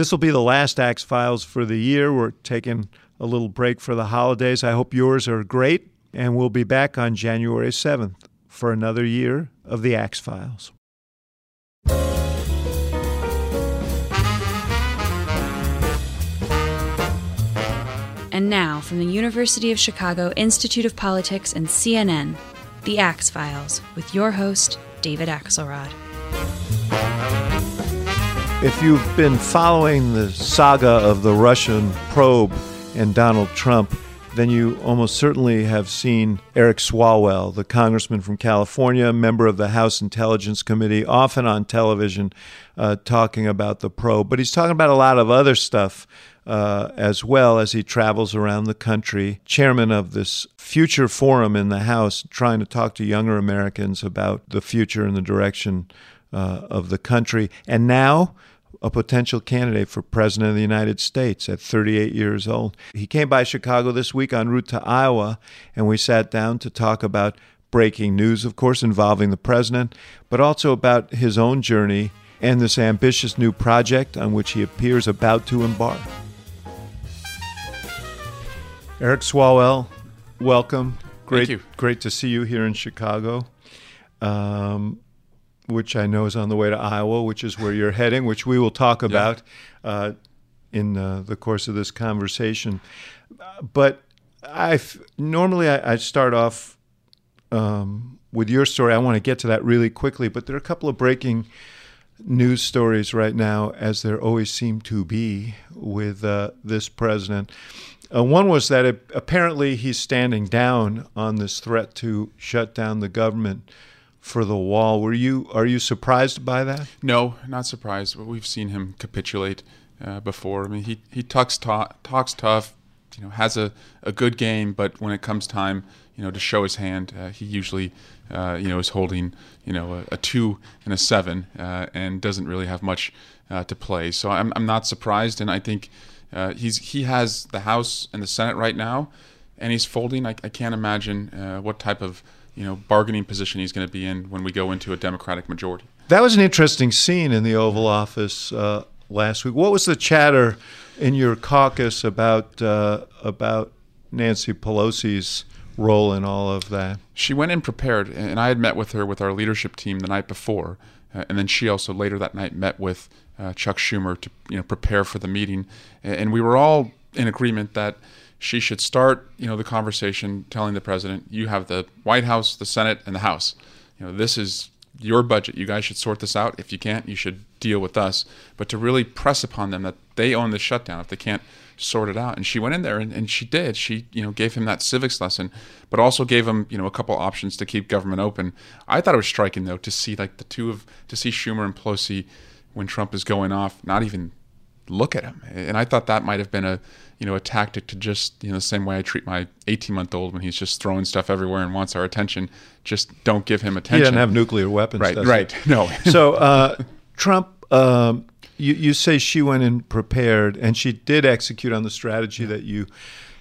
This will be the last Axe Files for the year. We're taking a little break for the holidays. I hope yours are great, and we'll be back on January 7th for another year of the Axe Files. And now, from the University of Chicago Institute of Politics and CNN, The Axe Files, with your host, David Axelrod. If you've been following the saga of the Russian probe and Donald Trump, then you almost certainly have seen Eric Swalwell, the congressman from California, member of the House Intelligence Committee, often on television uh, talking about the probe. But he's talking about a lot of other stuff uh, as well as he travels around the country, chairman of this future forum in the House, trying to talk to younger Americans about the future and the direction uh, of the country. And now, a potential candidate for president of the United States at 38 years old. He came by Chicago this week en route to Iowa, and we sat down to talk about breaking news, of course, involving the president, but also about his own journey and this ambitious new project on which he appears about to embark. Eric Swalwell, welcome. Great, Thank you. great to see you here in Chicago. Um, which I know is on the way to Iowa, which is where you're heading, which we will talk about uh, in uh, the course of this conversation. But I normally I, I start off um, with your story. I want to get to that really quickly, but there are a couple of breaking news stories right now, as there always seem to be with uh, this president. Uh, one was that it, apparently he's standing down on this threat to shut down the government for the wall. Were you are you surprised by that? No, not surprised. We've seen him capitulate uh, before. I mean, he he talks to- talks tough, you know, has a, a good game, but when it comes time, you know, to show his hand, uh, he usually, uh, you know, is holding, you know, a, a two and a seven, uh, and doesn't really have much uh, to play. So I'm I'm not surprised, and I think uh, he's he has the House and the Senate right now, and he's folding. I, I can't imagine what type of you know bargaining position he's going to be in when we go into a Democratic majority. That was an interesting scene in the Oval Office uh, last week. What was the chatter in your caucus about uh, about Nancy Pelosi's role in all of that? She went in prepared, and I had met with her with our leadership team the night before, uh, and then she also later that night met with uh, Chuck Schumer to you know prepare for the meeting, and we were all in agreement that she should start, you know, the conversation telling the president, you have the White House, the Senate, and the House. You know, this is your budget. You guys should sort this out. If you can't, you should deal with us. But to really press upon them that they own the shutdown if they can't sort it out. And she went in there and, and she did. She, you know, gave him that civics lesson, but also gave him, you know, a couple options to keep government open. I thought it was striking though to see like the two of to see Schumer and Pelosi when Trump is going off, not even look at him. And I thought that might have been a you know a tactic to just you know the same way I treat my 18 month old when he's just throwing stuff everywhere and wants our attention. Just don't give him attention. He doesn't have nuclear weapons, right? Right? No. so uh, Trump. Um, you, you say she went in prepared, and she did execute on the strategy that you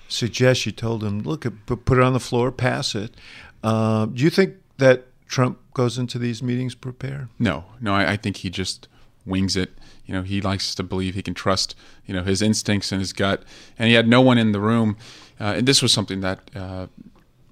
suggest. She told him, "Look, put it on the floor, pass it." Uh, do you think that Trump goes into these meetings prepared? No, no. I, I think he just wings it. You know, he likes to believe he can trust, you know, his instincts and his gut. And he had no one in the room. Uh, and this was something that uh,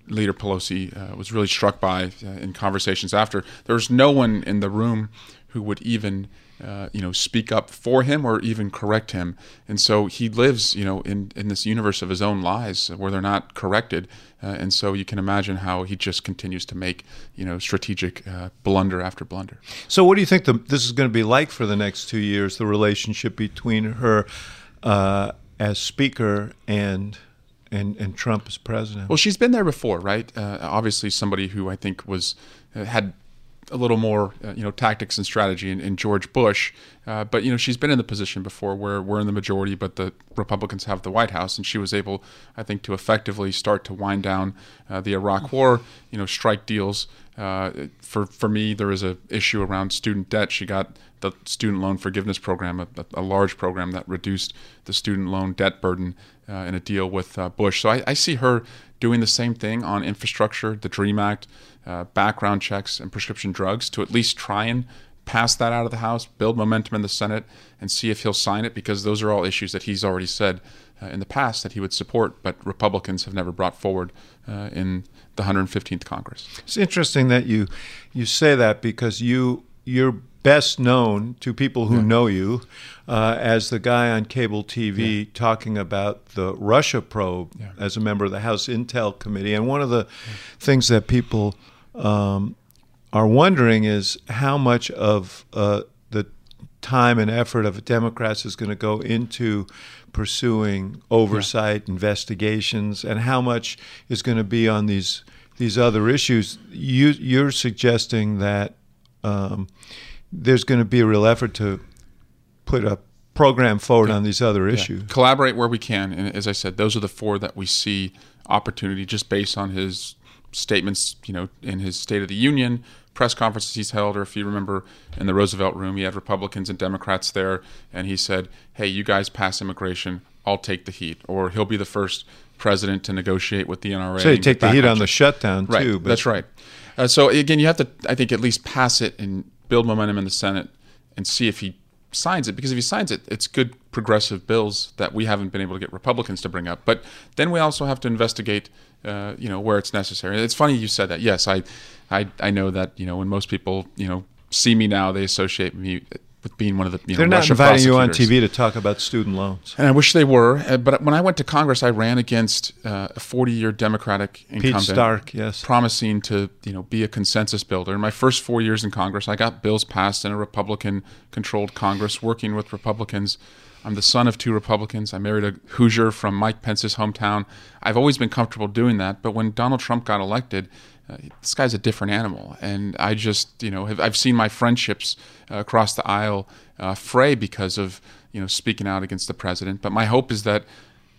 Leader Pelosi uh, was really struck by uh, in conversations after. There was no one in the room who would even uh, you know, speak up for him or even correct him. And so he lives, you know, in, in this universe of his own lies where they're not corrected. Uh, and so you can imagine how he just continues to make, you know, strategic uh, blunder after blunder. So what do you think the, this is going to be like for the next two years, the relationship between her uh, as speaker and and, and Trump as president? Well, she's been there before, right? Uh, obviously, somebody who I think was had a little more, uh, you know, tactics and strategy in, in George Bush. Uh, but you know, she's been in the position before where we're in the majority, but the Republicans have the White House, and she was able, I think, to effectively start to wind down uh, the Iraq War. You know, strike deals. Uh, for for me, there is a issue around student debt. She got the student loan forgiveness program, a, a large program that reduced the student loan debt burden uh, in a deal with uh, Bush. So I, I see her doing the same thing on infrastructure, the DREAM Act, uh, background checks, and prescription drugs to at least try and pass that out of the House, build momentum in the Senate, and see if he'll sign it because those are all issues that he's already said uh, in the past that he would support, but Republicans have never brought forward uh, in the 115th Congress. It's interesting that you you say that because you you're best known to people who yeah. know you uh, as the guy on cable TV yeah. talking about the Russia probe yeah. as a member of the House Intel Committee. And one of the things that people um, are wondering is how much of uh, the time and effort of Democrats is going to go into pursuing oversight, investigations, and how much is going to be on these these other issues. You, you're suggesting that. Um, there's going to be a real effort to put a program forward yeah. on these other issues. Yeah. Collaborate where we can, and as I said, those are the four that we see opportunity just based on his statements. You know, in his State of the Union press conferences he's held, or if you remember in the Roosevelt Room, he had Republicans and Democrats there, and he said, "Hey, you guys pass immigration, I'll take the heat," or he'll be the first president to negotiate with the NRA. So you take the heat on the shutdown right. too. But. That's right. Uh, so again, you have to, I think, at least pass it and build momentum in the Senate and see if he signs it. Because if he signs it, it's good progressive bills that we haven't been able to get Republicans to bring up. But then we also have to investigate, uh, you know, where it's necessary. It's funny you said that. Yes, I, I, I know that you know when most people you know see me now, they associate me with being one of the you know, they're not Russia inviting you on TV to talk about student loans. And I wish they were. Uh, but when I went to Congress, I ran against uh, a 40-year Democratic incumbent, Pete Stark, yes, promising to you know be a consensus builder. In my first four years in Congress, I got bills passed in a Republican-controlled Congress, working with Republicans. I'm the son of two Republicans. I married a Hoosier from Mike Pence's hometown. I've always been comfortable doing that. But when Donald Trump got elected, uh, this guy's a different animal. And I just, you know, have, I've seen my friendships uh, across the aisle uh, fray because of, you know, speaking out against the president. But my hope is that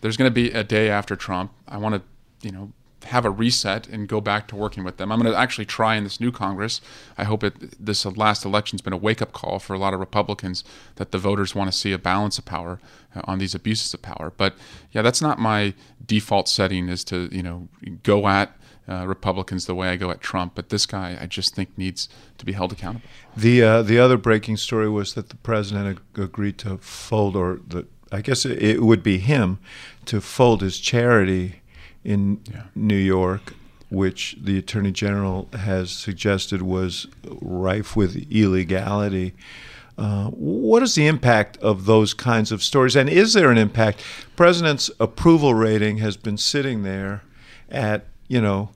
there's going to be a day after Trump. I want to, you know, have a reset and go back to working with them. I'm going to actually try in this new Congress. I hope it, this last election's been a wake up call for a lot of Republicans that the voters want to see a balance of power uh, on these abuses of power. But yeah, that's not my default setting is to, you know, go at uh, Republicans the way I go at Trump, but this guy I just think needs to be held accountable. The uh, the other breaking story was that the president ag- agreed to fold, or the I guess it, it, would be him, to fold his charity in yeah. New York, which the attorney general has suggested was rife with illegality. Uh, what is the impact of those kinds of stories, and is there an impact? President's approval rating has been sitting there at you know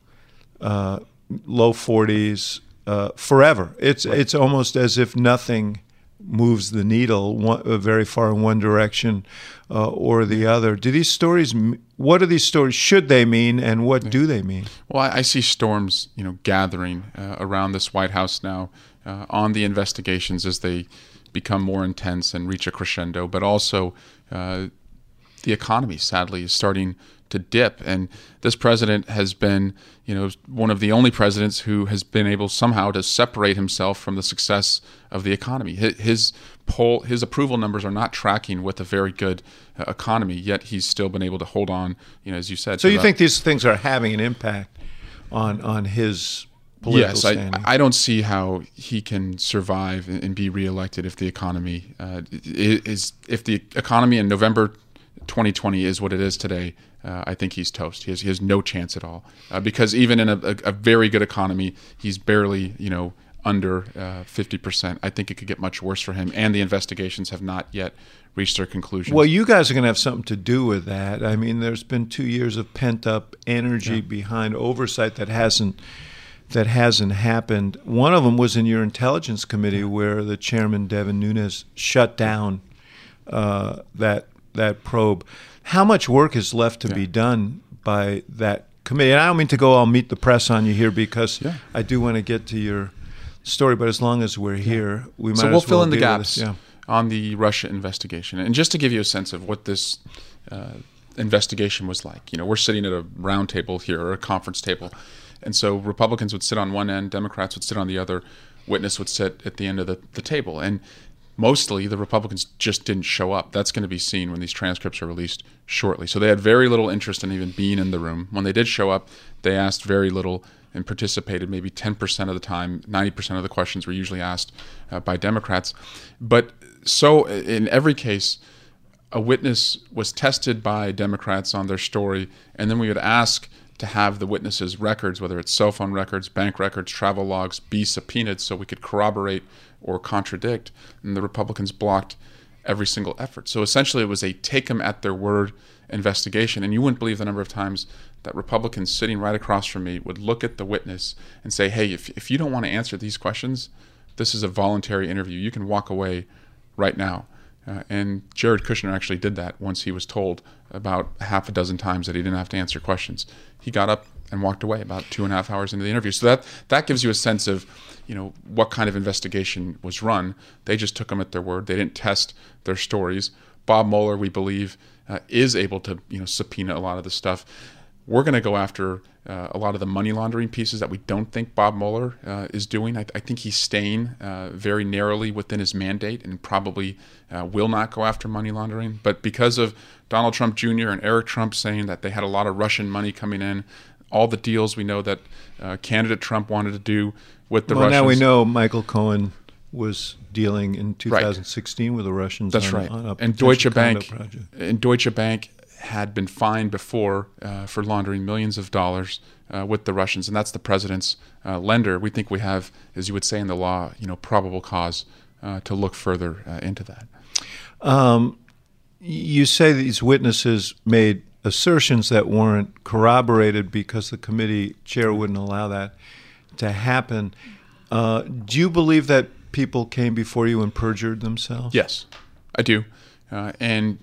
uh, low 40s uh, forever. It's right. it's almost as if nothing moves the needle one, uh, very far in one direction uh, or the other. Do these stories? What do these stories? Should they mean, and what do they mean? Well, I, I see storms, you know, gathering uh, around this White House now uh, on the investigations as they become more intense and reach a crescendo, but also the economy, sadly, is starting to dip. And this president has been, you know, one of the only presidents who has been able somehow to separate himself from the success of the economy. His poll, his approval numbers are not tracking with a very good uh, economy. Yet he's still been able to hold on. You know, as you said. So you think these things are having an impact on on his yes, I, I, don't see how he can survive and be reelected if the economy uh, is if the economy in November 2020 is what it is today, uh, I think he's toast. He has, he has no chance at all uh, because even in a, a, a, very good economy, he's barely you know under uh, fifty percent. I think it could get much worse for him, and the investigations have not yet reached their conclusion. Well, you guys are going to have something to do with that. I mean, there's been two years of pent up energy yeah. behind oversight that hasn't that hasn't happened. One of them was in your intelligence committee, where the chairman Devin Nunes shut down uh, that that probe. How much work is left to yeah. be done by that committee? And I don't mean to go all meet the press on you here because yeah. I do want to get to your story. But as long as we're here, we might. So we'll fill in the gaps yeah. on the Russia investigation, and just to give you a sense of what this. Uh, investigation was like. You know, we're sitting at a round table here or a conference table. And so Republicans would sit on one end, Democrats would sit on the other, witness would sit at the end of the, the table. And mostly the Republicans just didn't show up. That's going to be seen when these transcripts are released shortly. So they had very little interest in even being in the room. When they did show up, they asked very little and participated maybe 10% of the time. 90% of the questions were usually asked uh, by Democrats. But so in every case, a witness was tested by Democrats on their story, and then we would ask to have the witnesses' records, whether it's cell phone records, bank records, travel logs, be subpoenaed so we could corroborate or contradict. And the Republicans blocked every single effort. So essentially, it was a take them at their word investigation. And you wouldn't believe the number of times that Republicans sitting right across from me would look at the witness and say, hey, if, if you don't want to answer these questions, this is a voluntary interview. You can walk away right now. Uh, and Jared Kushner actually did that once he was told about half a dozen times that he didn't have to answer questions. He got up and walked away about two and a half hours into the interview. So that that gives you a sense of, you know, what kind of investigation was run. They just took them at their word. They didn't test their stories. Bob Mueller, we believe, uh, is able to, you know, subpoena a lot of the stuff. We're going to go after uh, a lot of the money laundering pieces that we don't think Bob Mueller uh, is doing. I, I, think he's staying uh, very narrowly within his mandate and probably uh, will not go after money laundering. But because of Donald Trump Jr. and Eric Trump saying that they had a lot of Russian money coming in, all the deals we know that uh, candidate Trump wanted to do with the well, Russians. now we know Michael Cohen was dealing in 2016 right. with the Russians. That's on, right. On and Deutsche Bank and Deutsche Bank had been fined before uh, for laundering millions of dollars uh, with the Russians, and that's the president's uh, lender. We think we have, as you would say in the law, you know, probable cause uh, to look further uh, into that. Um, you say these witnesses made assertions that weren't corroborated because the committee chair wouldn't allow that to happen. Uh, do you believe that people came before you and perjured themselves? Yes, I do. Uh, and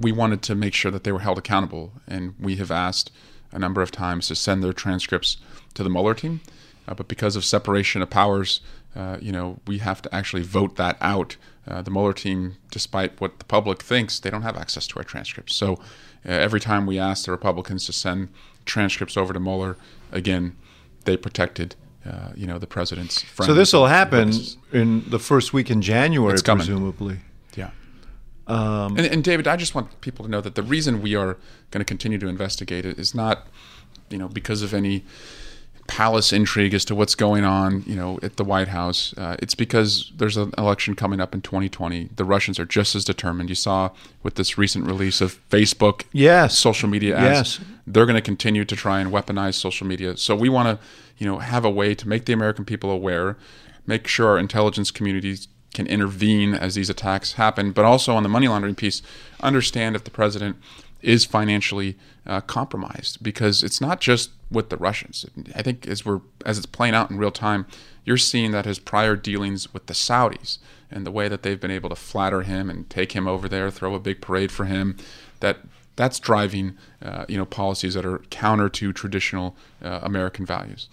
we wanted to make sure that they were held accountable. And we have asked a number of times to send their transcripts to the Mueller team. Uh, but because of separation of powers, uh, you know, we have to actually vote that out. Uh, the Mueller team, despite what the public thinks, they don't have access to our transcripts. So every time we asked the Republicans to send transcripts over to Mueller, again, they protected uh, you know the president's friends. So this will happen in the first week in January, presumably. Yeah. Um, and, and, David, I just want people to know that the reason we are going to continue to investigate it is not, you know, because of any palace intrigue as to what's going on, you know, at the White House. Uh, it's because there's an election coming up in 2020. The Russians are just as determined. You saw with this recent release of Facebook, yes, social media ads. Yes. They're going to continue to try and weaponize social media. So we want to, you know, have a way to make the American people aware, make sure our intelligence communities can intervene as these attacks happen, but also on the money laundering piece, understand if the president is financially uh, compromised because it's not just with the Russians. I think as we're as it's playing out in real time, you're seeing that his prior dealings with the Saudis and the way that they've been able to flatter him and take him over there, throw a big parade for him, that that's driving uh, you know policies that are counter to traditional uh, American values.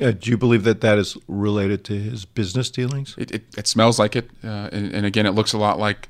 Uh, do you believe that that is related to his business dealings? It, it, it smells like it, uh, and, and, again, it looks a lot like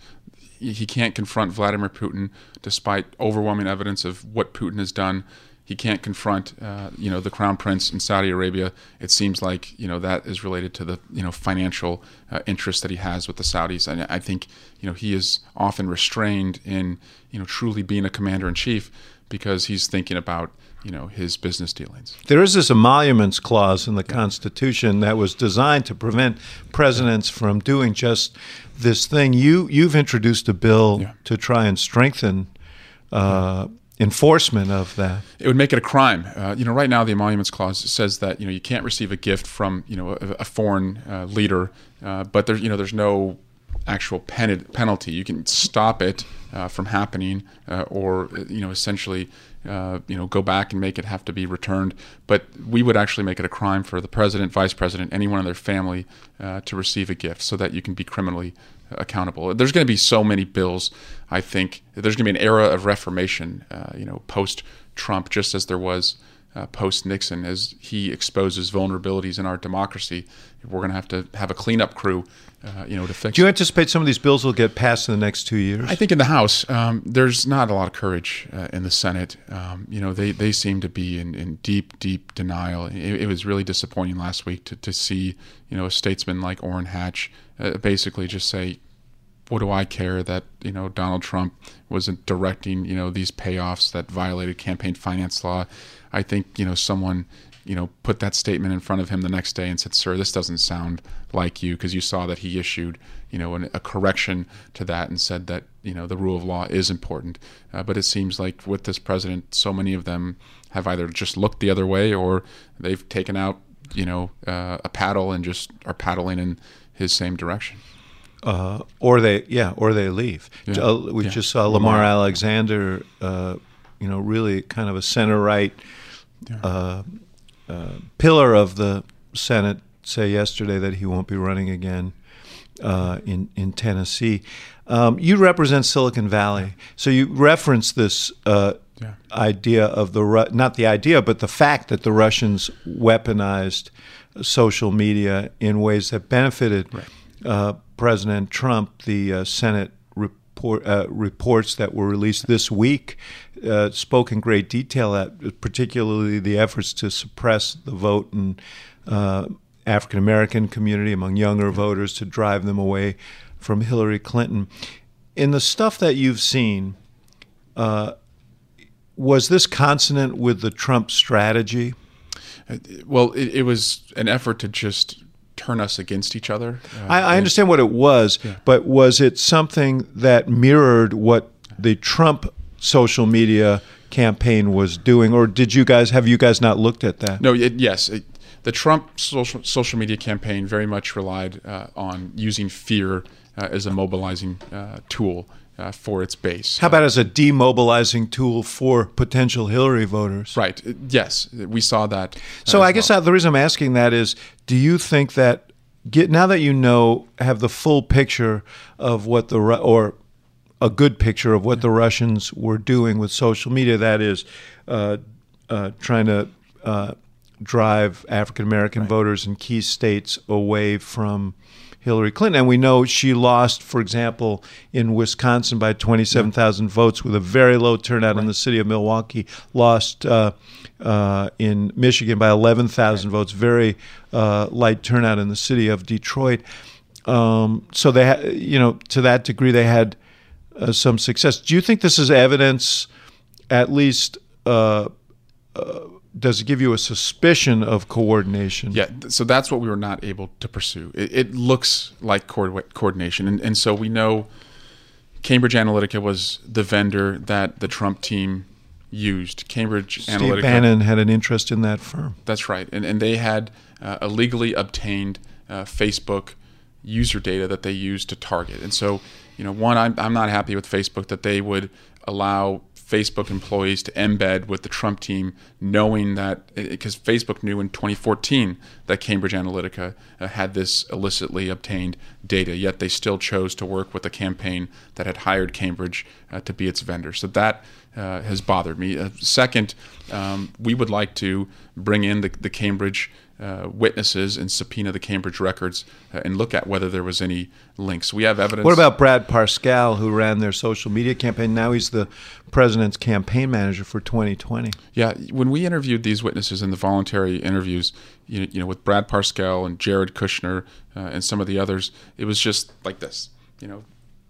he can't confront Vladimir Putin despite overwhelming evidence of what Putin has done. He can't confront, uh, you know, the crown prince in Saudi Arabia. It seems like you know that is related to the you know financial uh, interest that he has with the Saudis, and I think you know he is often restrained in you know truly being a commander in chief because he's thinking about you know his business dealings. There is this emoluments clause in the Constitution that was designed to prevent presidents from doing just this thing. You you've introduced a bill yeah. to try and strengthen. Uh, enforcement of that. It would make it a crime. Uh, you know, right now the emoluments clause says that you know you can't receive a gift from you know a, a foreign uh, leader, uh, but there's you know there's no actual pen- penalty. You can stop it uh, from happening, uh, or you know essentially uh, you know, go back and make it have to be returned. But we would actually make it a crime for the president, vice president, anyone in their family uh, to receive a gift, so that you can be criminally accountable. There's going to be so many bills. I think there's going to be an era of reformation. Uh, you know, post Trump, just as there was. Uh, post Nixon, as he exposes vulnerabilities in our democracy, we're going to have to have a cleanup crew uh, you know, to fix. Do you anticipate some of these bills will get passed in the next two years? I think in the House, um, there's not a lot of courage uh, in the Senate. Um, you know, they, they seem to be in, in deep, deep denial. It, it, was really disappointing last week to, to see, you know, a statesman like Orrin Hatch uh, basically just say, what do I care that you know Donald Trump wasn't directing you know these payoffs that violated campaign finance law? I think you know someone you know, put that statement in front of him the next day and said, "Sir, this doesn't sound like you," because you saw that he issued, you know, an, a correction to that and said that you know the rule of law is important. Uh, but it seems like with this president, so many of them have either just looked the other way or they've taken out, you know, uh, a paddle and just are paddling in his same direction. Uh, or they, yeah, or they leave. Yeah. Uh, we Yeah. just saw Lamar, Lamar. Alexander, uh, you know, really kind of a center right uh, uh, pillar of the Senate, say yesterday that he won't be running again uh, in in Tennessee. Um, you represent Silicon Valley, so you reference this uh, Yeah. idea of the Ru- not the idea, but the fact that the Russians weaponized social media in ways that benefited uh, President Trump. The uh, Senate report, uh, reports that were released this week uh, spoke in great detail at particularly the efforts to suppress the vote in uh, African American community among younger voters to drive them away from Hillary Clinton. In the stuff that you've seen, uh, was this consonant with the Trump strategy? Well, it, it was an effort to just turn us against each other. Uh, I, I and- understand what it was, but was it something that mirrored what the Trump social media campaign was doing, or did you guys have you guys not looked at that? No, it, yes. It, the Trump social, social media campaign very much relied uh, on using fear uh, as a mobilizing uh, tool uh, for its base. How about as a demobilizing tool for potential Hillary voters? Right. Yes, we saw that. uh, So I guess well. the reason I'm asking that is, do you think that get now that you know have the full picture of what the or a good picture of what the Russians were doing with social media, that is, uh, uh, trying to uh, drive African American voters in key states away from Hillary Clinton. And we know she lost, for example, in Wisconsin by 27,000 votes with a very low turnout in the city of Milwaukee, lost uh, uh, in Michigan by 11,000 votes, very uh, light turnout in the city of Detroit. Um, so they, ha- you know, to that degree, they had uh, some success. Do you think this is evidence, at least? Uh, uh, does it give you a suspicion of coordination? Yeah, so that's what we were not able to pursue. It, it looks like co- coordination, and, and so we know Cambridge Analytica was the vendor that the Trump team used. Cambridge Steve Analytica. Bannon had an interest in that firm. That's right, and and they had uh, illegally obtained uh, Facebook user data that they used to target. And so, you know, one, I'm I'm not happy with Facebook that they would allow Facebook employees to embed with the Trump team, knowing that because Facebook knew in 2014 that Cambridge Analytica uh, had this illicitly obtained data, yet they still chose to work with a campaign that had hired Cambridge uh, to be its vendor. So that uh, has bothered me. Uh, second, um, we would like to bring in the, the Cambridge uh, witnesses and subpoena the Cambridge records uh, and look at whether there was any links. We have evidence. What about Brad Parscale, who ran their social media campaign? Now he's the president's campaign manager for 2020. Yeah, when we interviewed these witnesses in the voluntary interviews, you know, you know with Brad Parscale and Jared Kushner uh, and some of the others, it was just like this. You know,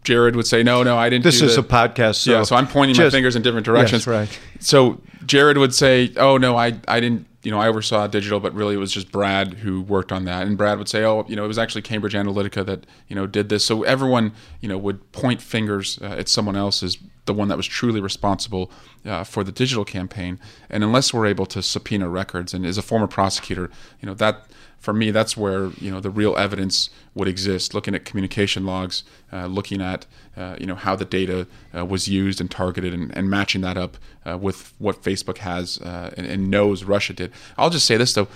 Jared would say, "No, no, I didn't." This is that." a podcast, so yeah, so I'm pointing my fingers in different directions. Yes, right. So Jared would say, "Oh no, I I didn't." You know, I oversaw digital, but really it was just Brad who worked on that. And Brad would say, "Oh, you know, it was actually Cambridge Analytica that you know did this." So everyone, you know, would point fingers uh, at someone else as the one that was truly responsible uh, for the digital campaign. And unless we're able to subpoena records, and as a former prosecutor, you know that for me, that's where you know the real evidence would exist. Looking at communication logs, uh, looking at uh, you know how the data uh, was used and targeted, and, and matching that up uh, with what Facebook has uh, and, and knows Russia did. I'll just say this though: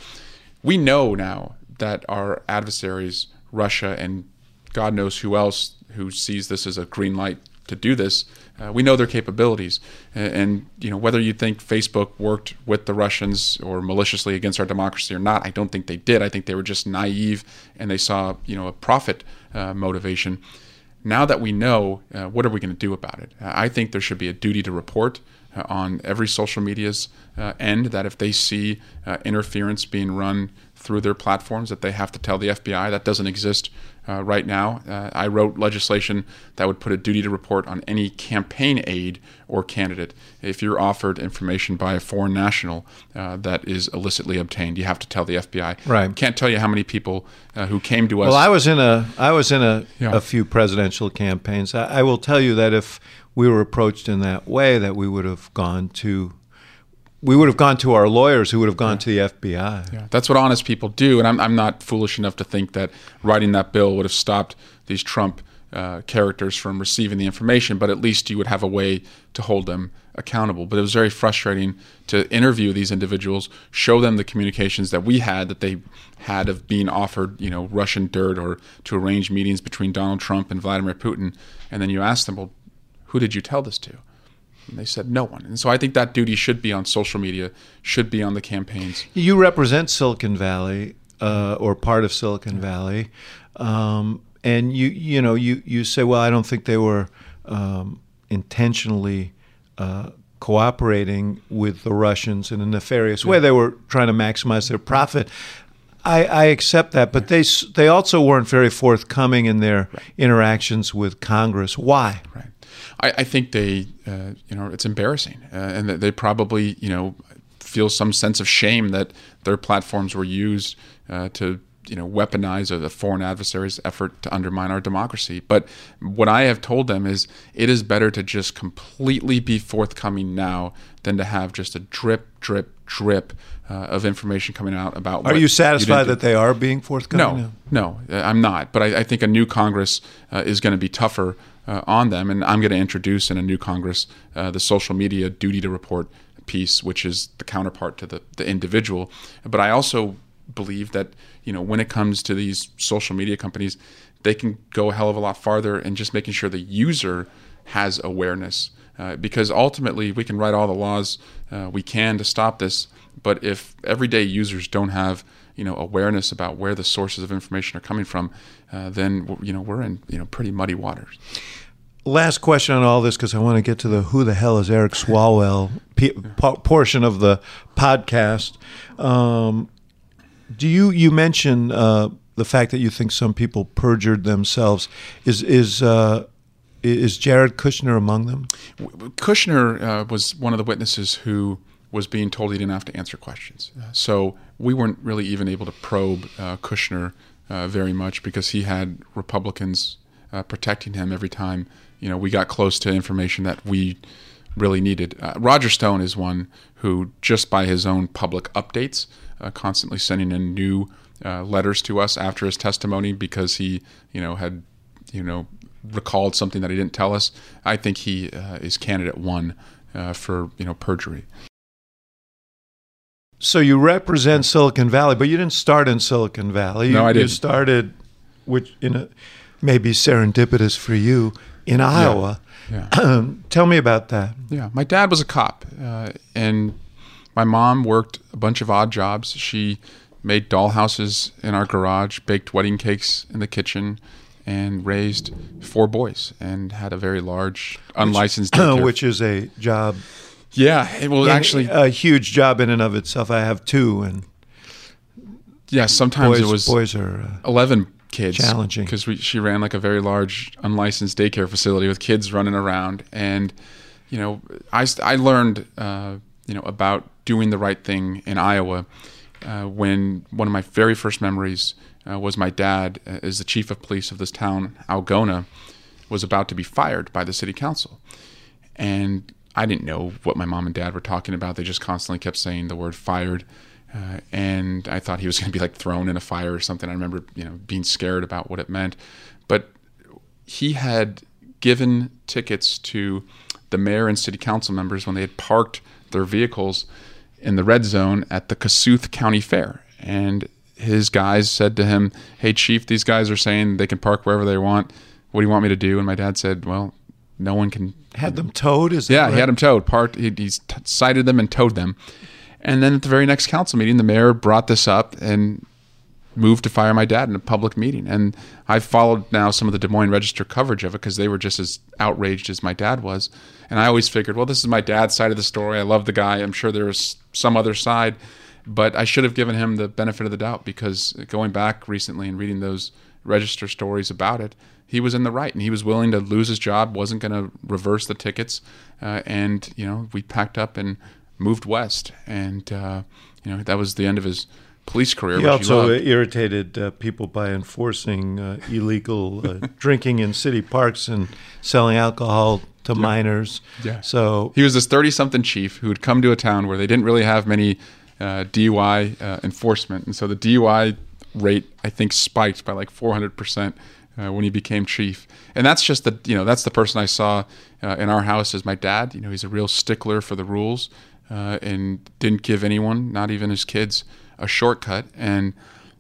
we know now that our adversaries, Russia and God knows who else, who sees this as a green light to do this. Uh, we know their capabilities, and, and you know whether you think Facebook worked with the Russians or maliciously against our democracy or not. I don't think they did. I think they were just naive and they saw you know a profit uh, motivation. Now that we know, uh, what are we going to do about it? I think there should be a duty to report uh, on every social media's uh, end that if they see uh, interference being run through their platforms that they have to tell the FBI. That doesn't exist uh, right now. Uh, I wrote legislation that would put a duty to report on any campaign aide or candidate. If you're offered information by a foreign national uh, that is illicitly obtained, you have to tell the FBI. Right. Can't tell you how many people uh, who came to us. Well, I was in a I was in a, Yeah. a few presidential campaigns. I, I will tell you that if we were approached in that way, that we would have gone to we would have gone to our lawyers, who would have gone to the FBI. Yeah, that's what honest people do, and I'm, I'm not foolish enough to think that writing that bill would have stopped these Trump uh, characters from receiving the information, but at least you would have a way to hold them accountable. But it was very frustrating to interview these individuals, show them the communications that we had that they had of being offered, you know, Russian dirt or to arrange meetings between Donald Trump and Vladimir Putin, and then you ask them, well, who did you tell this to? And they said no one. And so I think that duty should be on social media, should be on the campaigns. You represent Silicon Valley uh, or part of Silicon Valley, um, and you you know you you say, well, I don't think they were um, intentionally. Uh, cooperating with the Russians in a nefarious way. They were trying to maximize their profit. I, I accept that, but they they also weren't very forthcoming in their interactions with Congress. Why? Right. I, I think they, uh, you know, it's embarrassing, uh, and that they probably, you know, feel some sense of shame that their platforms were used uh, to, you know, weaponize a foreign adversary's effort to undermine our democracy. But what I have told them is, it is better to just completely be forthcoming now than to have just a drip, drip, drip uh, of information coming out about. Are you satisfied didn't that they are being forthcoming? no, no, uh, I'm not. But I, I think a new Congress uh, is going to be tougher uh, on them, and I'm going to introduce in a new Congress uh, the social media duty to report piece, which is the counterpart to the, the individual. But I also believe that you know when it comes to these social media companies, they can go a hell of a lot farther in just making sure the user has awareness. Uh, because ultimately, we can write all the laws uh, we can to stop this, but if everyday users don't have you know awareness about where the sources of information are coming from, uh, then you know we're in you know pretty muddy waters. Last question on all this because I want to get to the who the hell is Eric Swalwell p- po- portion of the podcast. Um, do you you mentioned uh, the fact that you think some people perjured themselves? Is is uh, is Jared Kushner among them? Kushner uh, was one of the witnesses who was being told he didn't have to answer questions. Uh, so we weren't really even able to probe uh, Kushner uh, very much because he had Republicans uh, protecting him every time you know we got close to information that we really needed. Uh, Roger Stone is one who, just by his own public updates, constantly sending in new letters to us after his testimony because he, you know, had, you know, recalled something that he didn't tell us. I think he uh, is candidate one uh, for, you know, perjury. So you represent Silicon Valley, but you didn't start in Silicon Valley. You, No, I didn't. started, which in a maybe serendipitous for you, in Iowa. Yeah. Tell me about that. Yeah, my dad was a cop, uh, and my mom worked a bunch of odd jobs. She made dollhouses in our garage, baked wedding cakes in the kitchen, and raised four boys, and had a very large unlicensed daycare. which is a job. yeah, it was actually a huge job in and of itself. I have two, and yeah. Sometimes boys, it was boys are. Uh, eleven kids Challenging. because she ran like a very large unlicensed daycare facility with kids running around and you know i, I learned uh, you know about doing the right thing in iowa uh, when one of my very first memories uh, was my dad uh, as the chief of police of this town algona was about to be fired by the city council and I didn't know what my mom and dad were talking about. They just constantly kept saying the word fired. Uh, and I thought he was going to be like thrown in a fire or something. I remember, you know, being scared about what it meant. But he had given tickets to the mayor and city council members when they had parked their vehicles in the red zone at the Kossuth County Fair. And his guys said to him, Hey, chief, these guys are saying they can park wherever they want. What do you want me to do? And my dad said, Well, no one can had them towed. Is yeah, right? he had them towed. Part he, he's t- cited them and towed them, and then at the very next council meeting, the mayor brought this up and moved to fire my dad in a public meeting. And I've followed now some of the Des Moines Register coverage of it because they were just as outraged as my dad was. And I always figured, well, this is my dad's side of the story. I love the guy. I'm sure there's some other side. But I should have given him the benefit of the doubt because going back recently and reading those register stories about it, he was in the right and he was willing to lose his job, wasn't going to reverse the tickets, uh, and you know we packed up and moved west, and uh, you know that was the end of his police career. He also loved. irritated uh, people by enforcing uh, illegal uh, drinking in city parks and selling alcohol to minors. Yeah. So He was this 30 something chief who would come to a town where they didn't really have many uh, DUI uh, enforcement. And so the DUI rate, I think, spiked by like 400% uh, when he became chief. And that's just the, you know, that's the person I saw uh, in our house as my dad. You know, he's a real stickler for the rules uh, and didn't give anyone, not even his kids, a shortcut. And,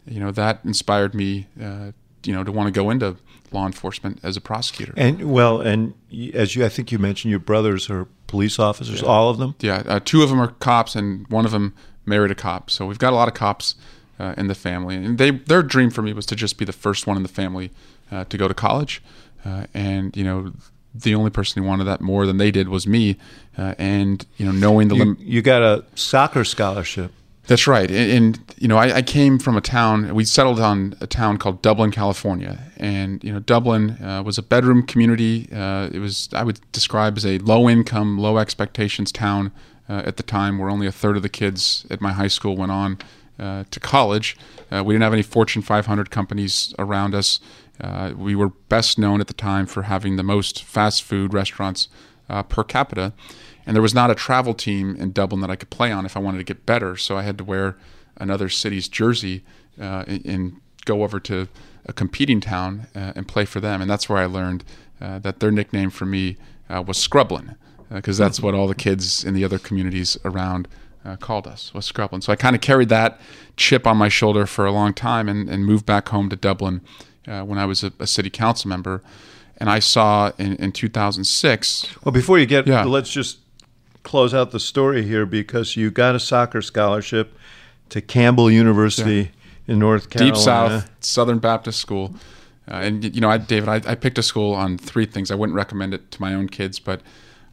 you know, that inspired me, uh, you know, to want to go into law enforcement as a prosecutor. and well, and as you, I think you mentioned, your brothers are police officers, all of them. Yeah, uh, two of them are cops, and one of them married a cop. So we've got a lot of cops uh, in the family, and they their dream for me was to just be the first one in the family uh, to go to college, uh, and you know. The only person who wanted that more than they did was me, uh, and you know, knowing the You, lim- you got a soccer scholarship. that's right. And, and you know, I, I came from a town. We settled on a town called Dublin, California. And you know, Dublin uh, was a bedroom community. Uh, it was I would describe as a low-income, low expectations town uh, at the time, where only a third of the kids at my high school went on uh, to college. Uh, we didn't have any Fortune 500 companies around us. Uh, we were best known at the time for having the most fast food restaurants uh, per capita and there was not a travel team in Dublin that I could play on if I wanted to get better. So I had to wear another city's jersey uh, and, and go over to a competing town and play for them. And that's where I learned that their nickname for me was Scrublin, because that's what all the kids in the other communities around uh, called us was Scrublin. So I kind of carried that chip on my shoulder for a long time and, and moved back home to Dublin uh, when I was a, a city council member. And I saw in, in 2006 Well, before you get, Yeah. let's just close out the story here because you got a soccer scholarship to Campbell University in North Carolina. Deep South Southern Baptist School. Uh, and you know, I, David, I, I picked a school on three things. I wouldn't recommend it to my own kids, but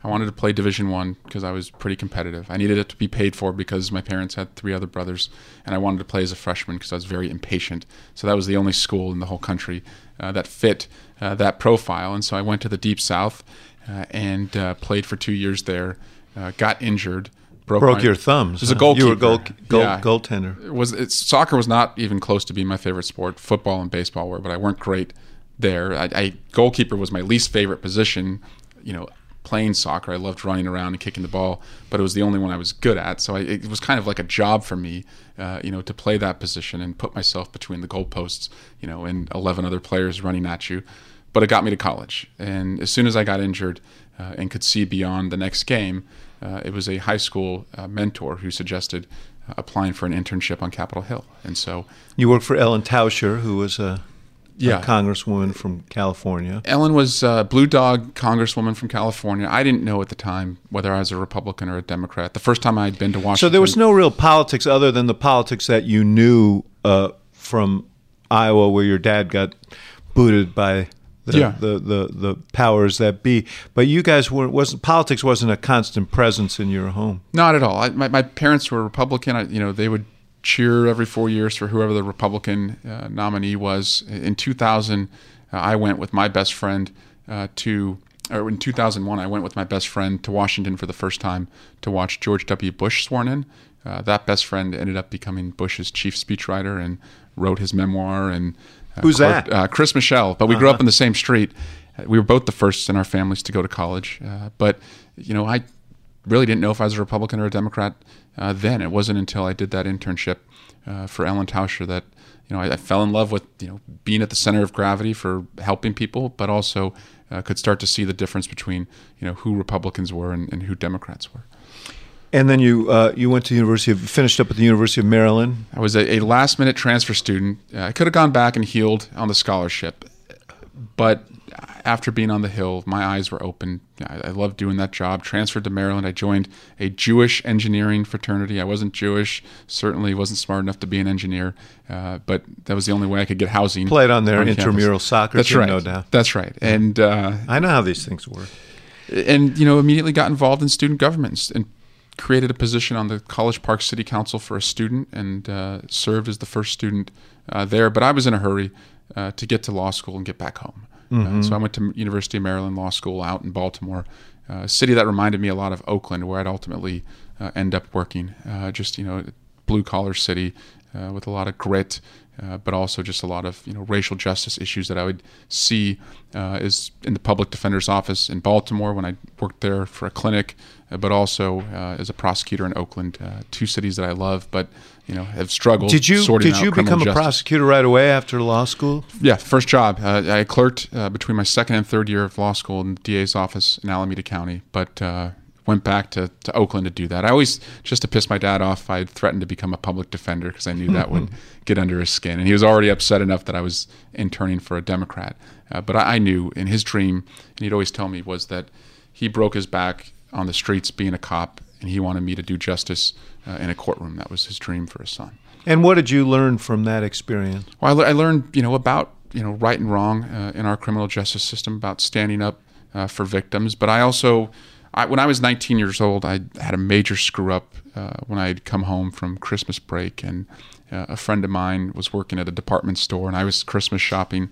I wanted to play Division One because I was pretty competitive. I needed it to be paid for because my parents had three other brothers, and I wanted to play as a freshman because I was very impatient. So that was the only school in the whole country uh, that fit uh, that profile. And so I went to the Deep South uh, and uh, played for two years there. Uh, got injured, broke, Broke my- your thumbs. As a goalkeeper, You were goal, goal, Yeah goaltender. it was it's, soccer was not even close to being my favorite sport. Football and baseball were, but I weren't great there. I, I goalkeeper was my least favorite position. You know, playing soccer, I loved running around and kicking the ball, but it was the only one I was good at. So I, it was kind of like a job for me, uh, you know, to play that position and put myself between the goalposts, you know, and eleven other players running at you. But it got me to college, and as soon as I got injured uh, and could see beyond the next game, uh, it was a high school uh, mentor who suggested uh, applying for an internship on Capitol Hill. And so You worked for Ellen Tauscher, who was a, Yeah. a congresswoman from California. Ellen was a Blue Dog Congresswoman from California. I didn't know at the time whether I was a Republican or a Democrat. The first time I'd been to Washington. So there was no real politics other than the politics that you knew uh, from Iowa, where your dad got booted by the, Yeah. the, the, the powers that be. But you guys weren't wasn't politics wasn't a constant presence in your home. Not at all. I, my, my parents were Republican. I, you know, they would cheer every four years for whoever the Republican uh, nominee was. In 2000, uh, I went with my best friend uh, to, or in 2001, I went with my best friend to Washington for the first time to watch George W. Bush sworn in. Uh, that best friend ended up becoming Bush's chief speechwriter and wrote his memoir. And uh, Who's that? Uh, Chris Michel. But we grew up in the same street. We were both the first in our families to go to college. Uh, but you know, I really didn't know if I was a Republican or a Democrat uh, then. It wasn't until I did that internship uh, for Ellen Tauscher that you know I, I fell in love with you know being at the center of gravity for helping people, but also uh, could start to see the difference between you know who Republicans were and, and who Democrats were. And then you uh, you went to the University of finished up at the University of Maryland. I was a, a last minute transfer student. Uh, I could have gone back and healed on the scholarship, but after being on the Hill, my eyes were open. I, I loved doing that job. Transferred to Maryland. I joined a Jewish engineering fraternity. I wasn't Jewish, certainly wasn't smart enough to be an engineer, uh, but that was the only way I could get housing. Played on their campus. intramural soccer That's team, right. no doubt. That's right. And uh, I know how these things work. and you know immediately got involved in student government and created a position on the College Park City Council for a student and uh, served as the first student uh, there. But I was in a hurry uh, to get to law school and get back home. Uh, Mm-hmm. so I went to University of Maryland Law School out in Baltimore, uh, a city that reminded me a lot of Oakland, where I'd ultimately uh, end up working. Uh, just you know, blue collar city uh, with a lot of grit. Uh, but also just a lot of you know racial justice issues that I would see uh, is in the public defender's office in Baltimore when I worked there for a clinic, uh, but also uh, as a prosecutor in Oakland, uh, two cities that I love, but you know have struggled. Did you did you become a justice. prosecutor right away after law school? Yeah, first job. Uh, I clerked uh, between my second and third year of law school in the DA's office in Alameda County, but uh, went back to, to Oakland to do that. I always, just to piss my dad off, I threatened to become a public defender because I knew that would get under his skin. And he was already upset enough that I was interning for a Democrat. Uh, but I, I knew, in his dream, and he'd always tell me, was that he broke his back on the streets being a cop, and he wanted me to do justice uh, in a courtroom. That was his dream for his son. And what did you learn from that experience? Well, I, le- I learned, you know, about you know right and wrong uh, in our criminal justice system, about standing up uh, for victims. But I also, I, when I was 19 years old, I had a major screw up uh, when I had come home from Christmas break, and uh, a friend of mine was working at a department store, and I was Christmas shopping,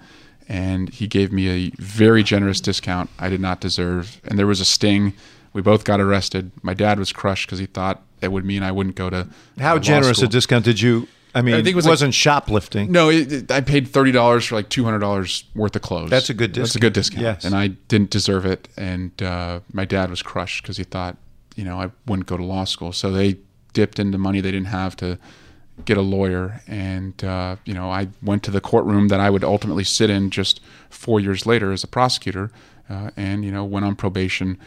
and he gave me a very generous discount I did not deserve, and there was a sting. We both got arrested. My dad was crushed because he thought it would mean I wouldn't go to How uh, law generous school. a discount did you? I mean, I think it was it like- wasn't shoplifting. No, it, it- I paid thirty dollars for like two hundred dollars worth of clothes. That's a good discount. That's a good discount. Yes. and I didn't deserve it. And uh, my dad was crushed because he thought, you know, I wouldn't go to law school. So they dipped into money they didn't have to get a lawyer. And uh, you know, I went to the courtroom that I would ultimately sit in just four years later as a prosecutor, uh, and you know, went on probation.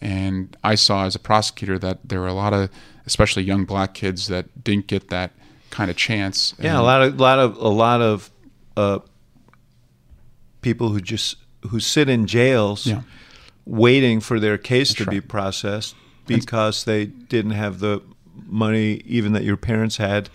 And I saw as a prosecutor that there were a lot of, especially young black kids, that didn't get that kind of chance. Yeah, a lot of lot of a lot of uh, people who just who sit in jails Yeah. waiting for their case to That's be processed because they didn't have the money even that your parents had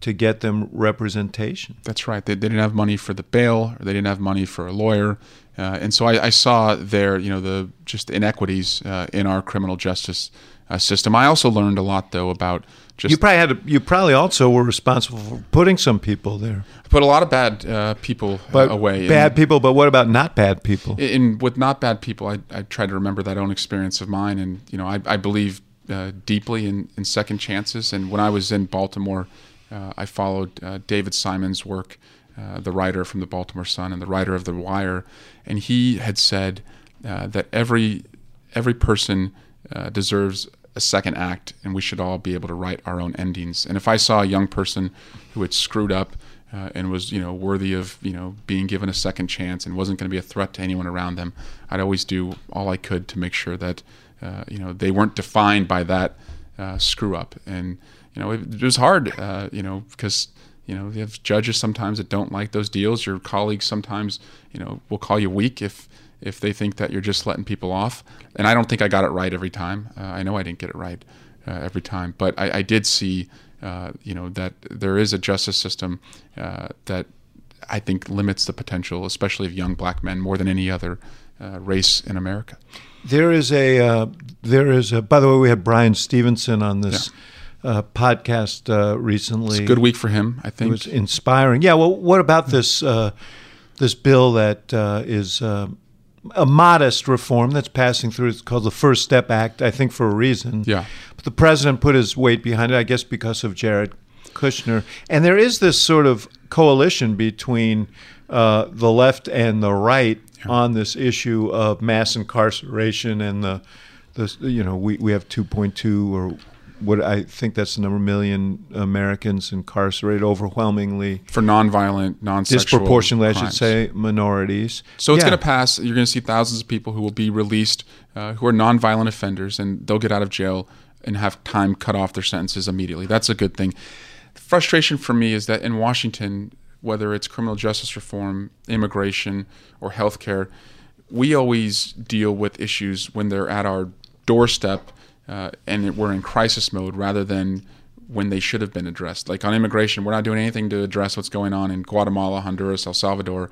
to get them representation. That's right. They, they didn't have money for the bail, or they didn't have money for a lawyer, uh, and so I, I saw there, you know, the just inequities uh, in our criminal justice uh, system. I also learned a lot, though, about just You probably had to, you probably also were responsible for putting some people there. I put a lot of bad uh, people uh, But away. bad And- people, but what about not bad people? in with not bad people, I, I try to remember that own experience of mine, and you know, I, I believe uh, deeply in, in second chances. And when I was in Baltimore, I followed uh, David Simon's work, uh, the writer from the Baltimore Sun and the writer of The Wire, and he had said uh, that every every person uh, deserves a second act, and we should all be able to write our own endings. And if I saw a young person who had screwed up uh, and was you know worthy of you know being given a second chance and wasn't going to be a threat to anyone around them, I'd always do all I could to make sure that uh, you know they weren't defined by that uh, screw up. And you know it, it was hard, uh, you know, because you know you have judges sometimes that don't like those deals. Your colleagues sometimes you know will call you weak if if they think that you're just letting people off. And I don't think I got it right every time. Uh, I know I didn't get it right uh, every time, but I, I did see, uh, you know, that there is a justice system uh, that I think limits the potential, especially of young black men, more than any other uh, race in America. There is a uh, there is a. By the way, we had Bryan Stevenson on this uh, podcast uh, recently. It's a good week for him, I think. It was inspiring. Yeah. Well, what about this uh, this bill that uh, is uh, a modest reform that's passing through? It's called the First Step Act. I think for a reason. Yeah. But the president put his weight behind it. I guess because of Jared Kushner. And there is this sort of coalition between uh, the left and the right on this issue of mass incarceration and the the you know we, we have 2.2 or what I think that's the number of million Americans incarcerated overwhelmingly for nonviolent, non-sexual disproportionately I should say minorities So it's Yeah. going to pass. You're going to see thousands of people who will be released uh, who are nonviolent offenders, and they'll get out of jail and have time cut off their sentences immediately. That's a good thing. The frustration for me is that in Washington, whether it's criminal justice reform, immigration, or healthcare, we always deal with issues when they're at our doorstep uh, and we're in crisis mode rather than when they should have been addressed. Like on immigration, we're not doing anything to address what's going on in Guatemala, Honduras, El Salvador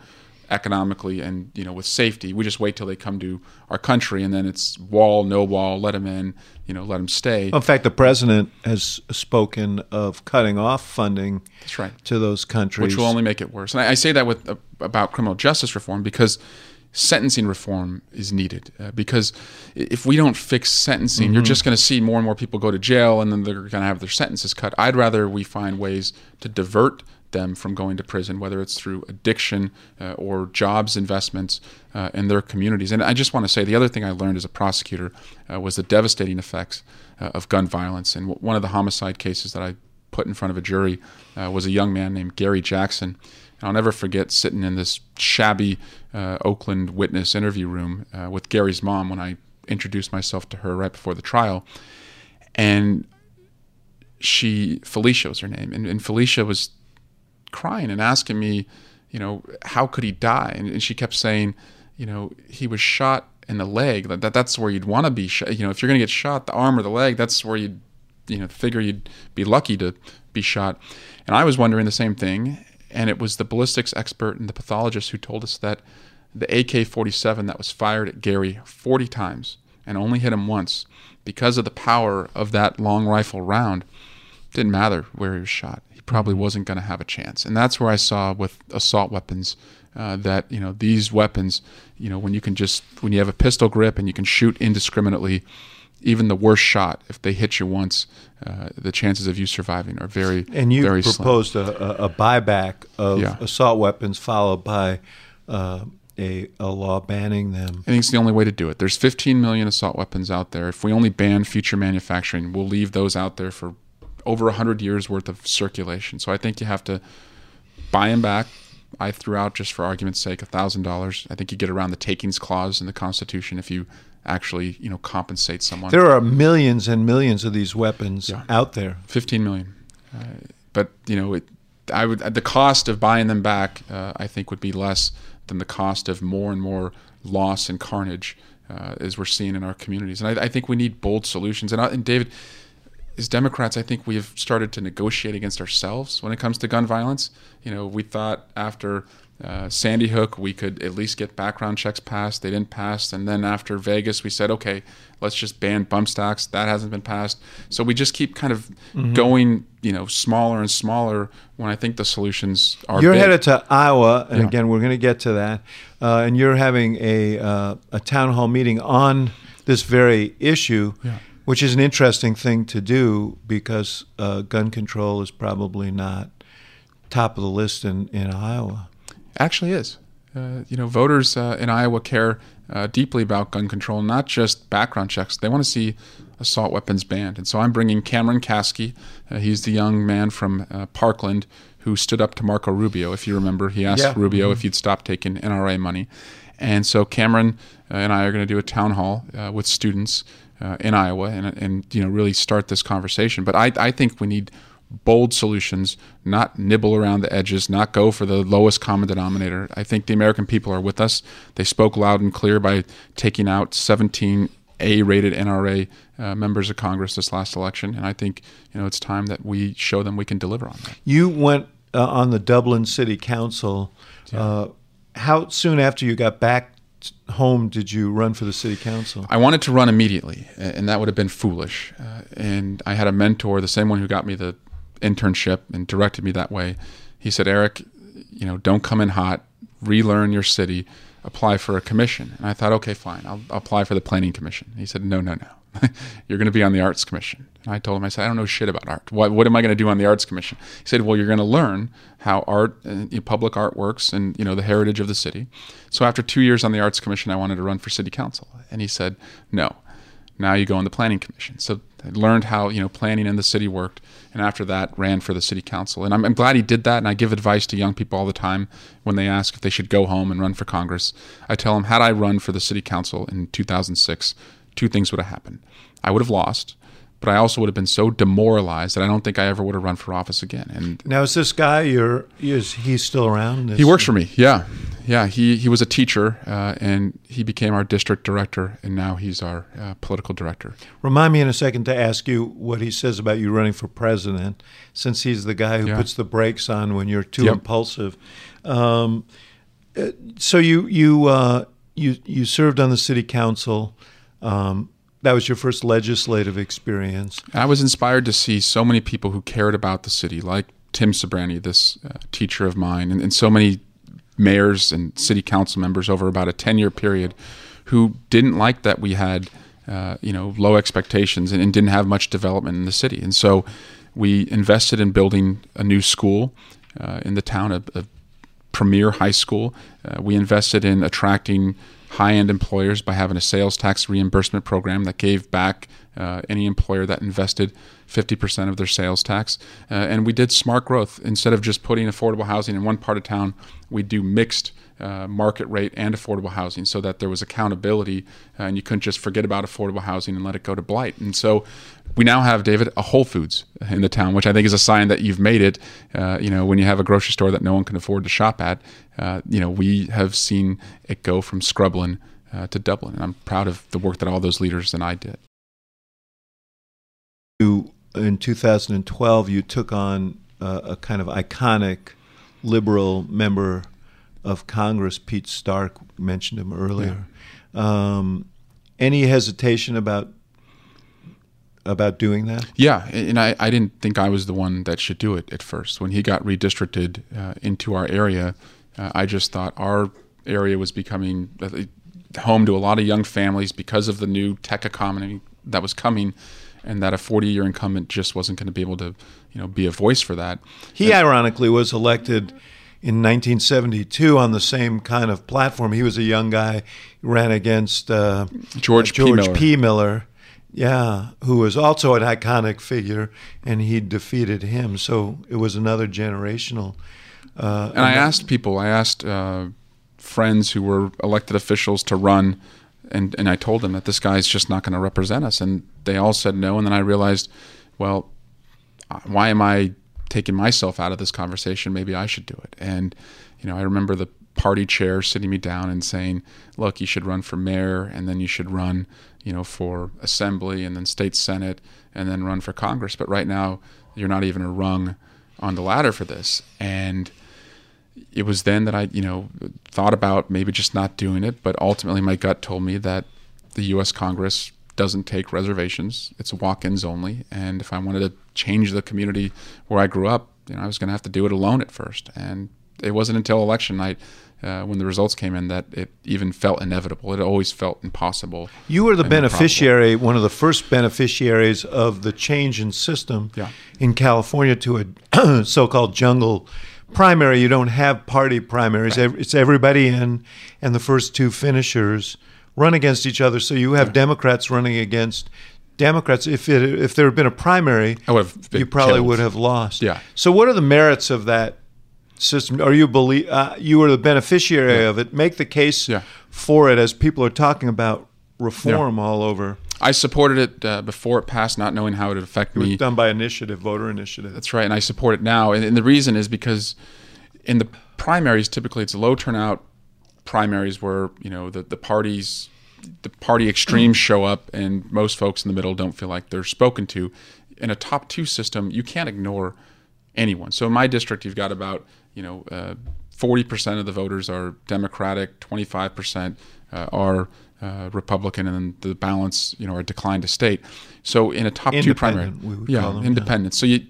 economically and you know with safety. We just wait till they come to our country, and then it's wall, no wall, let them in, you know, let them stay. In fact, the president has spoken of cutting off funding That's right. to those countries, which will only make it worse. And I, I say that with uh, about criminal justice reform because sentencing reform is needed. Uh, because if we don't fix sentencing, mm-hmm. you're just going to see more and more people go to jail, and then they're going to have their sentences cut. I'd rather we find ways to divert them from going to prison, whether it's through addiction uh, or jobs investments uh, in their communities. And I just want to say the other thing I learned as a prosecutor uh, was the devastating effects uh, of gun violence. And one of the homicide cases that I put in front of a jury uh, was a young man named Gary Jackson. And I'll never forget sitting in this shabby uh, Oakland witness interview room with Gary's mom when I introduced myself to her right before the trial. And she, Felicia was her name, and, and Felicia was crying and asking me, you know, how could he die? And, and she kept saying, you know, he was shot in the leg. That, that that's where you'd want to be. Shot. You know, if you're going to get shot, the arm or the leg, that's where you'd, you know, figure you'd be lucky to be shot. And I was wondering the same thing. And it was the ballistics expert and the pathologist who told us that the AK-47 that was fired at Gary 40 times and only hit him once because of the power of that long rifle round didn't matter where he was shot He probably wasn't going to have a chance. And that's where I saw with assault weapons uh, that you know these weapons, you know, when you can just when you have a pistol grip and you can shoot indiscriminately, even the worst shot, if they hit you once, uh, the chances of you surviving are very and you very proposed a, a, buyback of yeah. assault weapons followed by. Uh, a, a law banning them. I think it's the only way to do it. There's 15 million assault weapons out there. If we only ban future manufacturing, we'll leave those out there for over 100 years worth of circulation. So I think you have to buy them back. I threw out, just for argument's sake, $1,000. I think you get around the takings clause in the Constitution if you actually, you know, compensate someone. There are millions and millions of these weapons yeah. out there. 15 million. Uh, but, you know, it, I would the cost of buying them back, uh, I think, would be less than the cost of more and more loss and carnage uh, as we're seeing in our communities. And I, I think we need bold solutions. And, I, and David, as Democrats, I think we have started to negotiate against ourselves when it comes to gun violence. You know, we thought after uh, Sandy Hook we could at least get background checks passed. They didn't pass, and then after Vegas, we said, okay, let's just ban bump stocks. That hasn't been passed. So we just keep kind of mm-hmm. going, you know, smaller and smaller. When I think the solutions are. You're big. headed to Iowa, and yeah. again, we're going to get to that. Uh, and you're having a uh, a town hall meeting on this very issue. Yeah which is an interesting thing to do because uh, gun control is probably not top of the list in, in Iowa. Actually, is. Uh, you know, voters uh, in Iowa care uh, deeply about gun control, not just background checks. They want to see assault weapons banned. And so I'm bringing Cameron Kasky. Uh, he's the young man from uh, Parkland who stood up to Marco Rubio. If you remember, he asked yeah. Rubio mm-hmm. if he'd stop taking NRA money. And so Cameron and I are going to do a town hall with students uh, in Iowa and, and you know really start this conversation. But I, I think we need bold solutions, not nibble around the edges, not go for the lowest common denominator. I think the American people are with us. They spoke loud and clear by taking out 17 A-rated NRA uh, members of Congress this last election, and I think you know it's time that we show them we can deliver on that. You went uh, on the Dublin City Council. Yeah. Uh, how soon after you got back home did you run for the city council? I wanted to run immediately, and that would have been foolish. Uh, and I had a mentor, the same one who got me the internship and directed me that way. He said, Eric, you know, don't come in hot, relearn your city, apply for a commission. And I thought, okay, fine, I'll, I'll apply for the planning commission. He said, no, no, no. you're going to be on the arts commission. And I told him, I said, I don't know shit about art. What, what am I going to do on the arts commission? He said, well, you're going to learn how art, uh, public art works and, you know, the heritage of the city. So after two years on the arts commission, I wanted to run for city council. And he said, no, now you go on the planning commission. So I learned how, you know, planning in the city worked. And after that, ran for the city council. And I'm, I'm glad he did that. And I give advice to young people all the time when they ask if they should go home and run for Congress. I tell them, had I run for the city council in 2006, two things would have happened. I would have lost, but I also would have been so demoralized that I don't think I ever would have run for office again. And now, is this guy your is he still around? He works for me. Yeah, yeah. He he was a teacher, uh, and he became our district director, and now he's our uh, political director. Remind me in a second to ask you what he says about you running for president, since he's the guy who yeah. puts the brakes on when you're too yep. impulsive. Um, uh, so you you uh, you you served on the city council. Um, that was your first legislative experience. I was inspired to see so many people who cared about the city, like Tim Sbranti, this uh, teacher of mine, and, and so many mayors and city council members over about a 10 year period who didn't like that we had uh, you know low expectations and, and, didn't have much development in the city and so we invested in building a new school uh, in the town a, a premier high school uh, we invested in attracting high-end employers by having a sales tax reimbursement program that gave back uh, any employer that invested 50% of their sales tax. Uh, and we did smart growth. Instead of just putting affordable housing in one part of town, we do mixed uh, market rate and affordable housing so that there was accountability uh, and you couldn't just forget about affordable housing and let it go to blight. And so we now have, David, a Whole Foods in the town, which I think is a sign that you've made it. Uh, you know, when you have a grocery store that no one can afford to shop at, uh, you know, we have seen it go from Scrubland uh, to Dublin. And I'm proud of the work that all those leaders and I did. You, in 2012, you took on a kind of iconic liberal member of Congress, Pete Stark, mentioned him earlier. Yeah. Um, any hesitation about about doing that? Yeah, and I, I didn't think I was the one that should do it at first. When he got redistricted uh, into our area, uh, I just thought our area was becoming uh, home to a lot of young families because of the new tech economy that was coming and that a 40 year incumbent just wasn't going to be able to you know be a voice for that he and, ironically was elected in 1972 on the same kind of platform. He was a young guy, ran against uh, George, uh, George P. Miller. P. Miller. Yeah, who was also an iconic figure, and he defeated him. So it was another generational. Uh, and I asked people, I asked uh, friends who were elected officials to run, and, and I told them that this guy's just not going to represent us. And they all said no. And then I realized, well, why am I taking myself out of this conversation, maybe I should do it. And, you know, I remember the party chair sitting me down and saying, look, you should run for mayor and then you should run, you know, for assembly and then state senate and then run for Congress. But right now, you're not even a rung on the ladder for this. And it was then that I, you know, thought about maybe just not doing it. But ultimately, my gut told me that the U.S. Congress doesn't take reservations. It's walk-ins only. And if I wanted to change the community where I grew up, you know, I was going to have to do it alone at first. And it wasn't until election night, uh, when the results came in, that it even felt inevitable. It always felt impossible. You were the beneficiary, improbable. one of the first beneficiaries of the change in system yeah. in California to a so-called jungle primary. You don't have party primaries. It's everybody in, and the first two finishers run against each other. So you have yeah. Democrats running against Democrats. If it if there had been a primary, you probably killed. would have lost. Yeah. So what are the merits of that system? Are you believe uh, you are the beneficiary yeah. of it? Make the case yeah. for it as people are talking about reform all over. I supported it uh, before it passed, not knowing how it would affect it me. was done by initiative, voter initiative. That's right, and I support it now. And, and the reason is because in the primaries, typically it's low turnout primaries where you know the the parties the party extremes show up and most folks in the middle don't feel like they're spoken to in a top two system you can't ignore anyone so in my district you've got about you know uh, 40% of the voters are democratic 25% uh, are uh, Republican, and then the balance, you know, are declined to state. So in a top two primary, yeah, independent. So you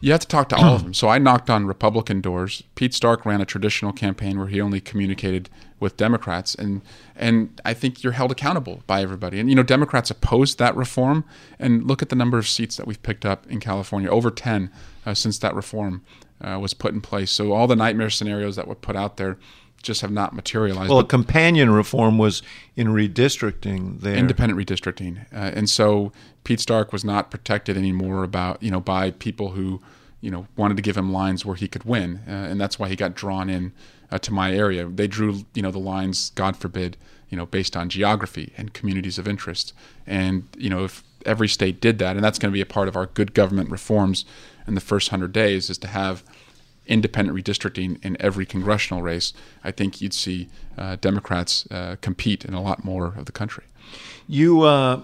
you have to talk to all of them. So I knocked on Republican doors. Pete Stark ran a traditional campaign where he only communicated with Democrats, and and I think you're held accountable by everybody. And you know, Democrats opposed that reform, and look at the number of seats that we've picked up in California, over ten uh, since that reform uh, was put in place. So all the nightmare scenarios that were put out there just have not materialized. Well, a companion reform was in redistricting there. Independent redistricting. Uh, and so Pete Stark was not protected anymore about, you know, by people who, you know, wanted to give him lines where he could win. Uh, and that's why he got drawn in uh, to my area. They drew, you know, the lines, God forbid, you know, based on geography and communities of interest. And, you know, if every state did that, and that's going to be a part of our good government reforms in the first 100 days, is to have – independent redistricting in every congressional race, I think you'd see uh, Democrats uh, compete in a lot more of the country. You uh,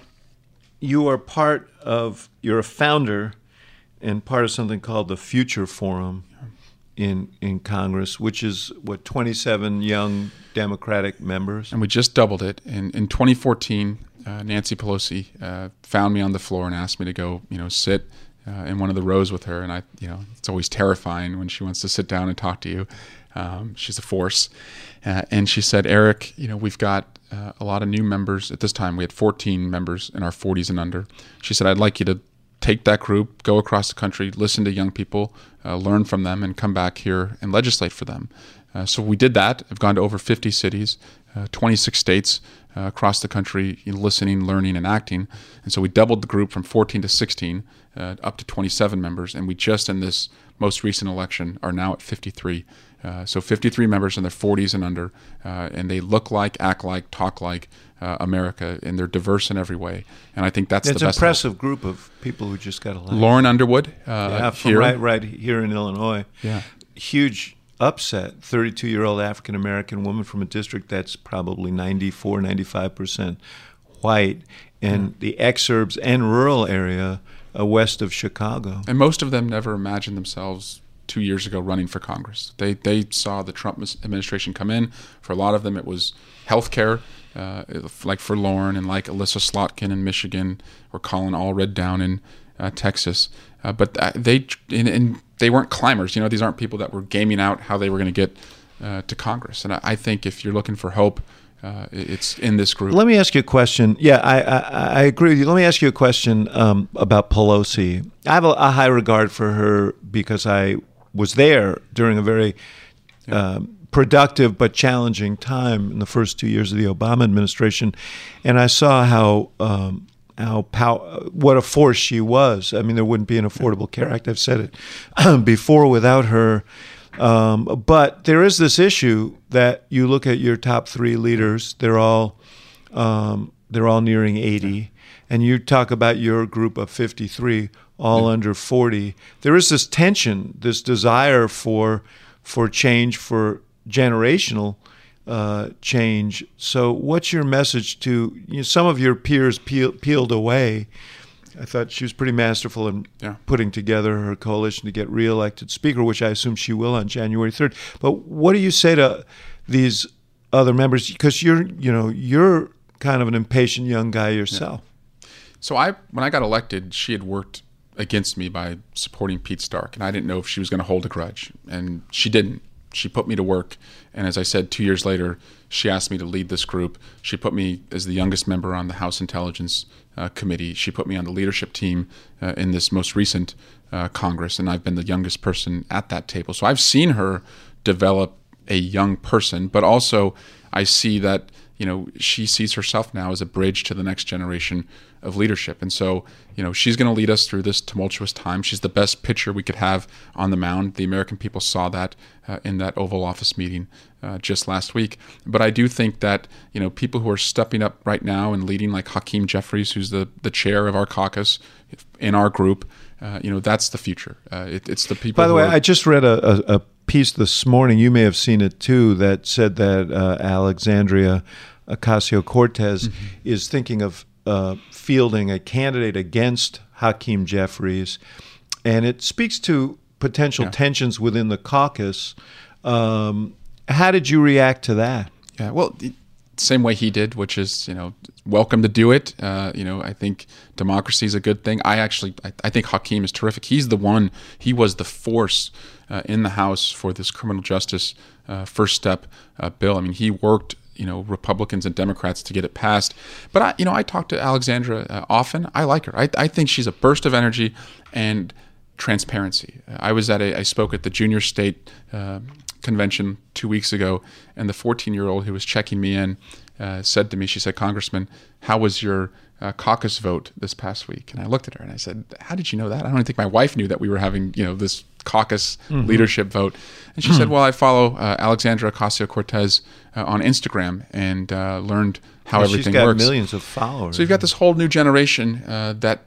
you are part of you're a founder and part of something called the Future Forum, in in Congress, which is what 27 young Democratic members. And we just doubled it. In in 2014, uh, Nancy Pelosi uh, found me on the floor and asked me to go, you know, sit uh, in one of the rows with her. And I, you know, it's always terrifying when she wants to sit down and talk to you. Um, she's a force. Uh, and she said, Eric, you know, we've got uh, a lot of new members at this time. We had 14 members in our 40s and under. She said, I'd like you to take that group, go across the country, listen to young people, uh, learn from them, and come back here and legislate for them. Uh, so we did that. I've gone to over 50 cities, uh, 26 states uh, across the country, listening, learning, and acting. And so we doubled the group from 14 to 16, uh, up to 27 members. And we just in this most recent election are now at 53. Uh, so 53 members in their 40s and under, uh, and they look like, act like, talk like uh, America, and they're diverse in every way. And I think that's it's the best. An impressive group of people who just got elected. Lauren Underwood, uh, yeah, from here. right, right here in Illinois. Yeah, huge upset. 32 year old African American woman from a district that's probably 94, 95 percent white, and mm. the exurbs and rural area uh, west of Chicago. And most of them never imagined themselves two years ago running for Congress. They they saw the Trump administration come in. For a lot of them, it was health care, uh, like for Lauren and like Elissa Slotkin in Michigan or Colin Allred down in uh, Texas. Uh, but they and, and, they weren't climbers. You know, these aren't people that were gaming out how they were going to get uh, to Congress. And I, I, think if you're looking for hope. Uh, it's in this group. Let me ask you a question. Yeah, I, I, I agree with you. Let me ask you a question um, about Pelosi. I have a, a high regard for her because I was there during a very um, productive but challenging time in the first two years of the Obama administration, and I saw how um, how pow- what a force she was. I mean, there wouldn't be an Affordable Care Act. I've said it before without her. Um, but there is this issue that you look at your top three leaders; they're all um, they're all nearing eighty, and you talk about your group of fifty-three all under 40 there is this tension this desire for for change for generational uh, change so what's your message to you know, some of your peers peel, peeled away I thought she was pretty masterful in yeah. putting together her coalition to get reelected speaker, which I assume she will on January 3rd. But what do you say to these other members? Because you're, you know, you're kind of an impatient young guy yourself. Yeah. So I, when I got elected, she had worked against me by supporting Pete Stark, and I didn't know if she was going to hold a grudge, and she didn't. She put me to work, and as I said, two years later, she asked me to lead this group. She put me as the youngest member on the House Intelligence uh, Committee. She put me on the leadership team uh, in this most recent uh, Congress, and I've been the youngest person at that table. So I've seen her develop a young person, but also I see that you know she sees herself now as a bridge to the next generation of leadership. And so, you know, she's going to lead us through this tumultuous time. She's the best pitcher we could have on the mound. The American people saw that uh, in that Oval Office meeting uh, just last week. But I do think that, you know, people who are stepping up right now and leading, like Hakeem Jeffries, who's the, the chair of our caucus in our group, uh, you know, that's the future. Uh, it, it's the people. By the way, are, I just read a, a, a, piece this morning. You may have seen it too. That said that uh, Alexandria Ocasio Cortez mm-hmm. is thinking of uh, fielding a candidate against Hakeem Jeffries, and it speaks to potential yeah. tensions within the caucus. Um, how did you react to that? Yeah, well, same way he did, which is you know welcome to do it. Uh, you know, I think democracy is a good thing. I actually I, I, think Hakeem is terrific. He's the one. He was the force uh, in the House for this criminal justice uh, first step uh, bill. I mean, he worked you know Republicans and Democrats to get it passed. But I, you know, I talk to Alexandra uh, often. I like her. I, I think she's a burst of energy and transparency. I was at a I spoke at the junior state uh, convention two weeks ago, and the 14 year old who was checking me in uh, said to me, she said, Congressman, how was your uh, caucus vote this past week? And I looked at her and I said, How did you know that? I don't think my wife knew that we were having you know this caucus mm-hmm. leadership vote. And she said, Well, I follow uh, Alexandra Ocasio Cortez uh, on Instagram and uh, learned how well, everything she's got works. millions of followers. So you've got this whole new generation uh, that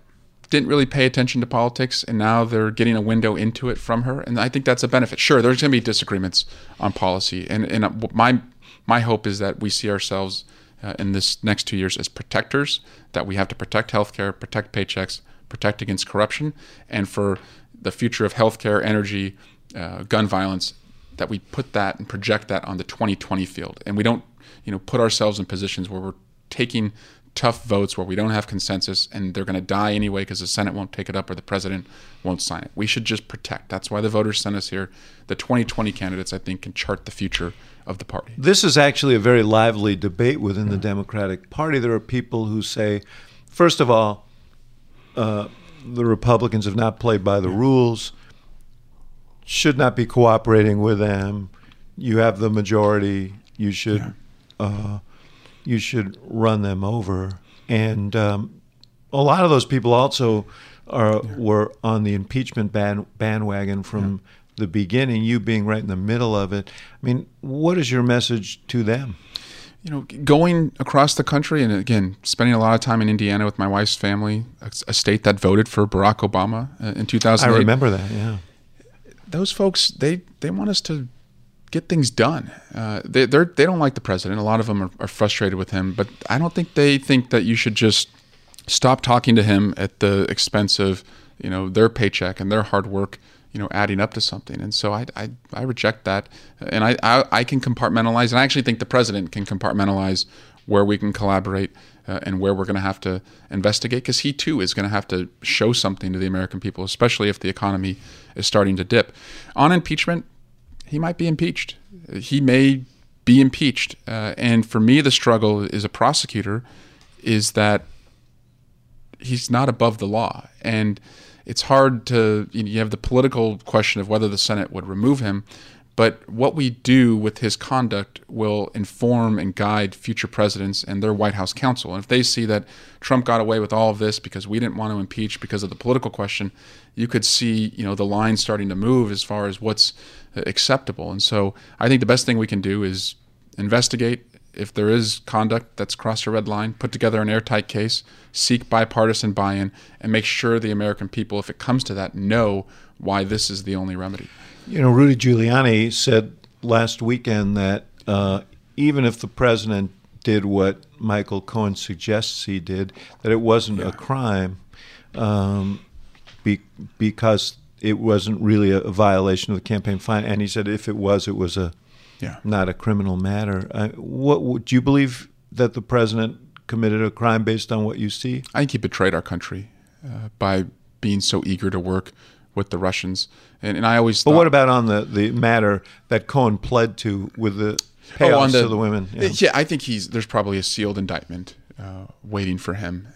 didn't really pay attention to politics, and now they're getting a window into it from her. And I think that's a benefit. Sure, there's going to be disagreements on policy. And, and uh, my, my hope is that we see ourselves uh, in this next two years as protectors, that we have to protect healthcare, protect paychecks, protect against corruption, and for the future of healthcare, energy, uh, gun violence, that we put that and project that on the 2020 field, and we don't, you know, put ourselves in positions where we're taking tough votes where we don't have consensus and they're going to die anyway because the Senate won't take it up or the president won't sign it. We should just protect. That's why the voters sent us here. The 2020 candidates, I think, can chart the future of the party. This is actually a very lively debate within the Democratic Party. There are people who say, first of all, uh, the Republicans have not played by the rules, should not be cooperating with them. You have the majority. You should. Yeah. Uh, you should run them over. And um, a lot of those people also are yeah. were on the impeachment band, bandwagon from yeah. the beginning. You being right in the middle of it. I mean, what is your message to them? You know, going across the country and again spending a lot of time in Indiana with my wife's family, a, a state that voted for Barack Obama uh, in 2008. I remember that. Yeah, those folks they they want us to get things done. Uh, they they're, they do not like the president. A lot of them are, are, frustrated with him, but I don't think they think that you should just stop talking to him at the expense of you know their paycheck and their hard work. You know, adding up to something, and so I, I, I reject that, and I, I, I can compartmentalize, and I actually think the president can compartmentalize where we can collaborate uh, and where we're going to have to investigate because he too is going to have to show something to the American people, especially if the economy is starting to dip. On impeachment, he might be impeached. He may be impeached. Uh, and for me, the struggle as a prosecutor is that he's not above the law. And it's hard to, you, know, you have the political question of whether the Senate would remove him. But what we do with his conduct will inform and guide future presidents and their White House counsel. And if they see that Trump got away with all of this because we didn't want to impeach because of the political question, you could see, you know, the line starting to move as far as what's acceptable. And so I think the best thing we can do is investigate if there is conduct that's crossed a red line, put together an airtight case, seek bipartisan buy in, and make sure the American people, if it comes to that, know why this is the only remedy. You know, Rudy Giuliani said last weekend that uh, even if the president did what Michael Cohen suggests he did, that it wasn't yeah. a crime um, be, because it wasn't really a, violation of the campaign fine. And he said if it was, it was a yeah. not a criminal matter. Uh, what do you believe that the president committed a crime based on what you see? I think he betrayed our country uh, by being so eager to work with the Russians. And, and I always. But what about on the the matter that Cohen pled to with the payoffs oh, the, to the women? Yeah. yeah. I think he's there's probably a sealed indictment uh, waiting for him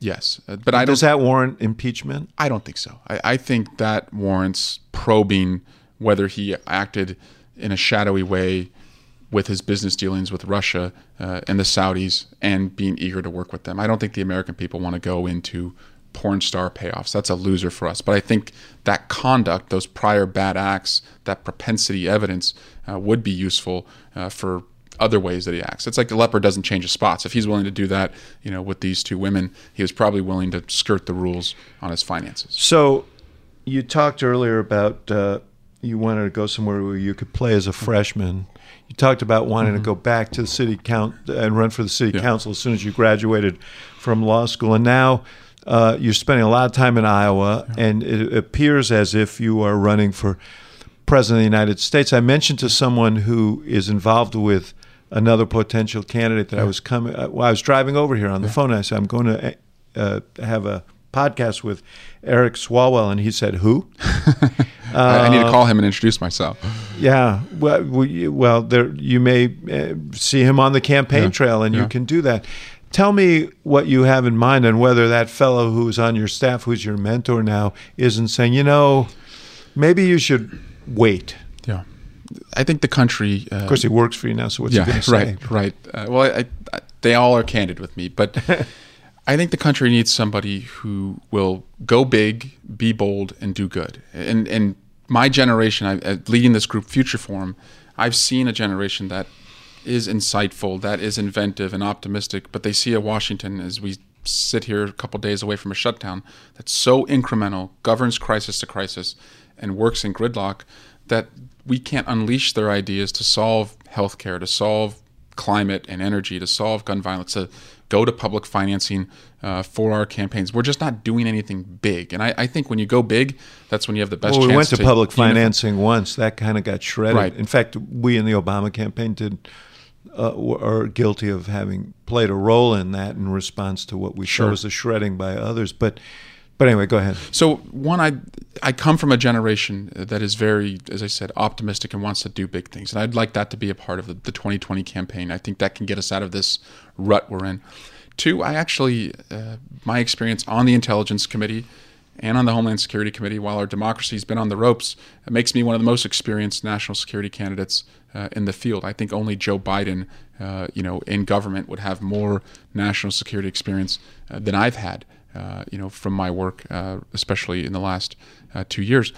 Yes, uh, but I does that warrant impeachment? I don't think so. I, I, think that warrants probing whether he acted in a shadowy way with his business dealings with Russia uh, and the Saudis, and being eager to work with them. I don't think the American people want to go into porn star payoffs. That's a loser for us. But I think that conduct, those prior bad acts, that propensity evidence, uh, would be useful uh, for other ways that he acts. It's like the leopard doesn't change his spots. If he's willing to do that, you know, with these two women, he was probably willing to skirt the rules on his finances. So, you talked earlier about uh, you wanted to go somewhere where you could play as a freshman. You talked about wanting mm-hmm. to go back to the city count and run for the city yeah. council as soon as you graduated from law school, and now. Uh, you're spending a lot of time in Iowa, yeah. and it appears as if you are running for president of the United States. I mentioned to someone who is involved with another potential candidate that yeah. I was coming. Uh, well, I was driving over here on the phone. I said, "I'm going to uh, have a podcast with Eric Swalwell," and he said, "Who?" uh, I need to call him and introduce myself. Yeah, well, well, there you may uh, see him on the campaign yeah. trail, and you can do that. Tell me what you have in mind, and whether that fellow who's on your staff, who's your mentor now, isn't saying, you know, maybe you should wait. Yeah. I think the country. Uh, of course, he works for you now. So what's yeah, he going to say? Right, right. Uh, well, I, I, they all are candid with me, but I think the country needs somebody who will go big, be bold, and do good. And and my generation, I, uh, leading this group, Future Forum, I've seen a generation that is insightful, that is inventive and optimistic, but they see a Washington as we sit here a couple days away from a shutdown that's so incremental, governs crisis to crisis, and works in gridlock that we can't unleash their ideas to solve healthcare, to solve climate and energy, to solve gun violence, to go to public financing uh, for our campaigns. We're just not doing anything big. And I, I think when you go big, that's when you have the best well, chance we went to, to public financing once. That kind of got shredded. Right. In fact, we in the Obama campaign did uh, are guilty of having played a role in that in response to what we saw Sure. as the shredding by others. But but anyway, go ahead. So one, I I come from a generation that is very, as I said, optimistic and wants to do big things, and I'd like that to be a part of the, the 2020 campaign. I think that can get us out of this rut we're in. Two, I actually, uh, my experience on the Intelligence Committee and on the Homeland Security Committee, while our democracy's been on the ropes, it makes me one of the most experienced national security candidates uh, in the field. I think only Joe Biden, uh, you know, in government would have more national security experience uh, than I've had uh, you know, from my work, uh, especially in the last uh, two years.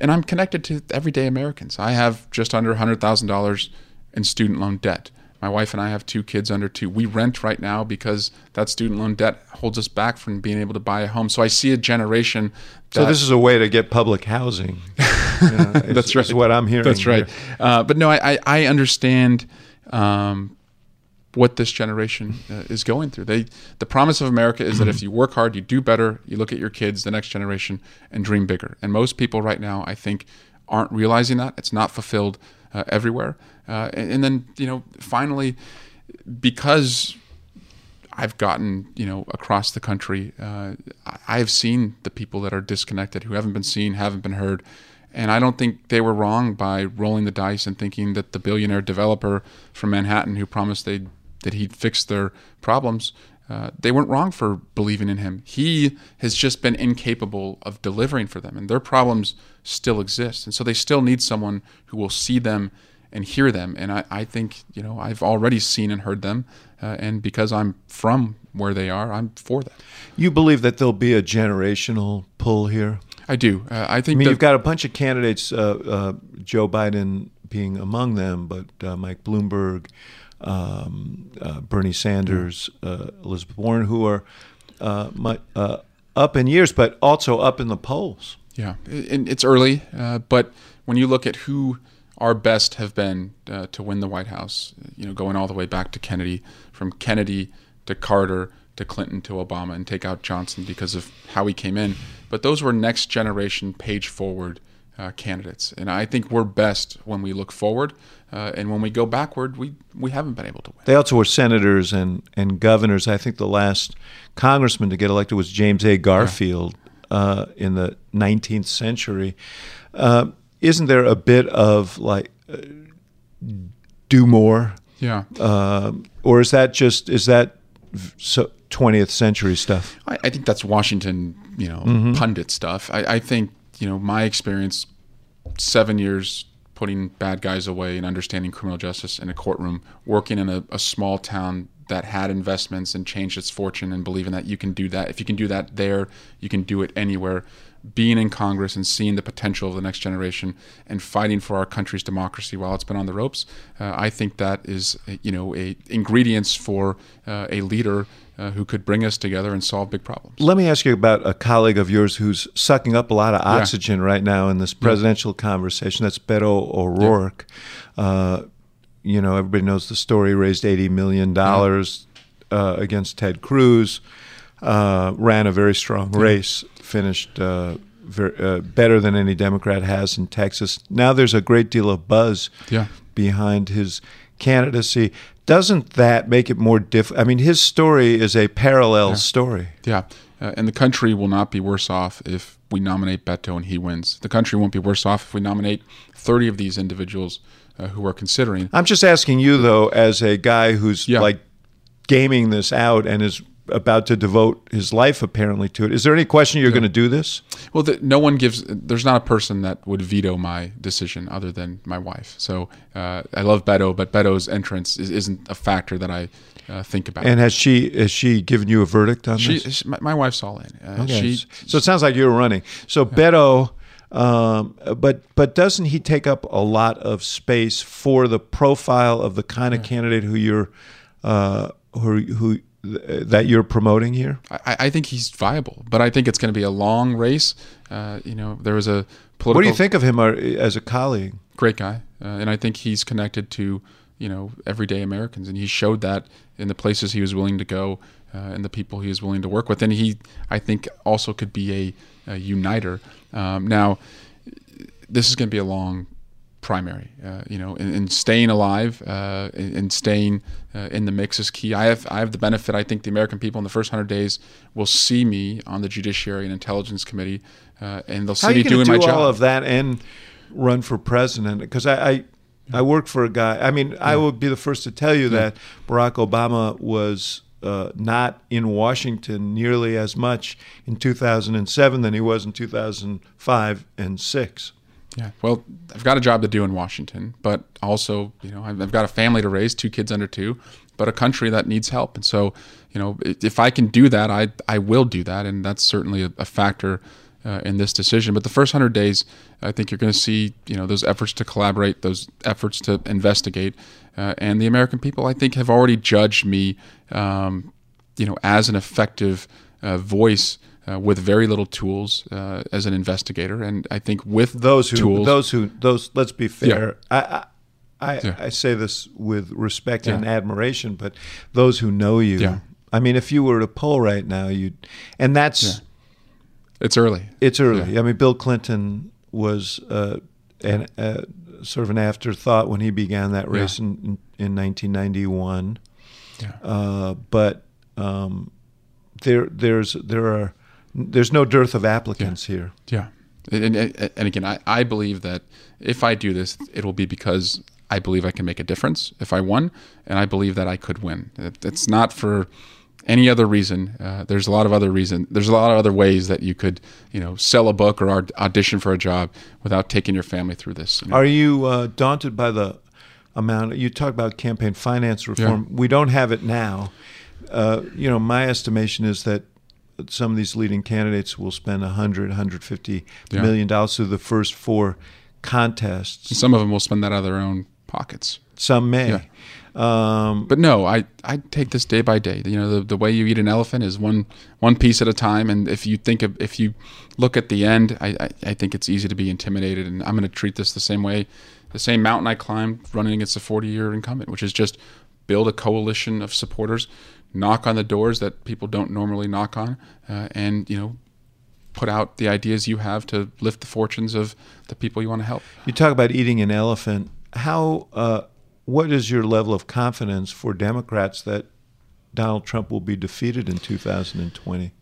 And I'm connected to everyday Americans. I have just under $100,000 in student loan debt. My wife and I have two kids under two. We rent right now because that student loan debt holds us back from being able to buy a home. So I see a generation. That, So this is a way to get public housing. You know, that's right. what I'm hearing. That's right. here. Uh, but no, I, I, I understand um, what this generation uh, is going through. They, the promise of America is that if you work hard, you do better, you look at your kids, the next generation, and dream bigger. And most people right now, I think, aren't realizing that. It's not fulfilled uh, everywhere. Uh, and, and then, you know, finally, because I've gotten, you know, across the country, uh, I've seen the people that are disconnected, who haven't been seen, haven't been heard. And I don't think they were wrong by rolling the dice and thinking that the billionaire developer from Manhattan who promised they that he'd fix their problems, uh, they weren't wrong for believing in him. He has just been incapable of delivering for them, and their problems still exist. And so they still need someone who will see them and hear them. And I, I think, you know, I've already seen and heard them. Uh, and because I'm from where they are, I'm for that. You believe that there'll be a generational pull here? I do. Uh, I think I mean, you've got a bunch of candidates, uh, uh, Joe Biden being among them, but uh, Mike Bloomberg, um, uh, Bernie Sanders, uh, Elizabeth Warren, who are uh, mu- uh, up in years, but also up in the polls. Yeah, and it's early, uh, but when you look at who our best have been uh, to win the White House, you know, going all the way back to Kennedy, from Kennedy to Carter to Clinton to Obama, and take out Johnson because of how he came in. But those were next generation, page forward uh, candidates, and I think we're best when we look forward, uh, and when we go backward, we we haven't been able to win. They also were senators and, and governors. I think the last congressman to get elected was James A. Garfield uh, in the 19th century. Uh, isn't there a bit of like uh, do more, Yeah, um, or is that just is that so 20th century stuff? I, I think that's Washington, you know, Mm-hmm. pundit stuff. I, I think, you know, my experience, seven years putting bad guys away and understanding criminal justice in a courtroom, working in a, a small town that had investments and changed its fortune and believing that you can do that. If you can do that there, you can do it anywhere. Being in Congress and seeing the potential of the next generation and fighting for our country's democracy while it's been on the ropes, uh, I think that is, you know, a ingredients for uh, a leader uh, who could bring us together and solve big problems. Let me ask you about a colleague of yours who's sucking up a lot of oxygen right now in this presidential conversation. That's Beto O'Rourke. Uh, you know, everybody knows the story. Raised eighty million dollars uh, against Ted Cruz. Uh, ran a very strong race. Finished uh, ver uh, better than any Democrat has in Texas. Now there's a great deal of buzz Yeah. behind his candidacy. Doesn't that make it more difficult? I mean, his story is a parallel story. Yeah, uh, and the country will not be worse off if we nominate Beto and he wins. The country won't be worse off if we nominate 30 of these individuals uh, who are considering. I'm just asking you though, as a guy who's Yeah. like gaming this out and is about to devote his life apparently to it. Is there any question you're going to do this? Well, the, no one gives. There's not a person that would veto my decision other than my wife. So uh, I love Beto, but Beto's entrance is, isn't a factor that I uh, think about. And has she has she given you a verdict on she, this? she- my, my wife's all in. Uh, Okay. She, so it sounds like you're running. So Beto, um, but but doesn't he take up a lot of space for the profile of the kind of candidate who you're uh, who who that you're promoting here? I, I think he's viable, but I think it's going to be a long race. Uh, you know, there was a political. What do you think of him uh, as a colleague? great guy, uh, and I think he's connected to you know everyday Americans, and he showed that in the places he was willing to go uh, and the people he was willing to work with, and he I think also could be a, a uniter. Um, now, this is going to be a long primary. Uh, you know, and, and, staying alive uh, and, and, staying uh, in the mix is key. I have I have the benefit. I think the American people in the first hundred days will see me on the Judiciary and Intelligence Committee, uh, and they'll see me doing do my job. all of that and run for president because I, I I work for a guy. I mean, yeah. I would be the first to tell you yeah. that Barack Obama was uh, not in Washington nearly as much in 2007 than he was in 2005 and six. Yeah, well, I've got a job to do in Washington, but also, you know, I've, I've got a family to raise, two kids under two, but a country that needs help. And so, you know, if I can do that, I I will do that, and that's certainly a, a factor uh, in this decision. But the first hundred days, I think you're going to see, you know, those efforts to collaborate, those efforts to investigate, uh, and the American people, I think, have already judged me, um, you know, as an effective uh, voice. Uh, with very little tools uh, as an investigator, and I think with those who tools, those who those let's be fair. Yeah. I, I, yeah. I, say this with respect yeah. and admiration, but those who know you, I mean, if you were to poll right now, you, and that's it's early. It's early. I mean, Bill Clinton was uh, an, uh, sort of an afterthought when he began that race in, in 1991. Yeah. Uh, but um, there there's there are there's no dearth of applicants yeah. here. Yeah. And, and, and again, I, I believe that if I do this, it will be because I believe I can make a difference if I won, and I believe that I could win. It, it's not for any other reason. Uh, there's a lot of other reason. There's a lot of other ways that you could, you know, sell a book or audition for a job without taking your family through this. You know? Are you uh, daunted by the amount? You talk about campaign finance reform. Yeah. We don't have it now. Uh, you know, my estimation is that some of these leading candidates will spend 100, 150 yeah. million dollars through the first four contests. Some of them will spend that out of their own pockets. Some may. Yeah. Um, but no, I, I take this day by day. You know, the, the way you eat an elephant is one one piece at a time. And if you think of, if you look at the end, I, I, I think it's easy to be intimidated. And I'm going to treat this the same way, the same mountain I climbed running against a 40 year incumbent, which is just build a coalition of supporters, knock on the doors that people don't normally knock on, uh, and you know put out the ideas you have to lift the fortunes of the people you want to help. You talk about eating an elephant. How uh, what is your level of confidence for Democrats that Donald Trump will be defeated in 2020?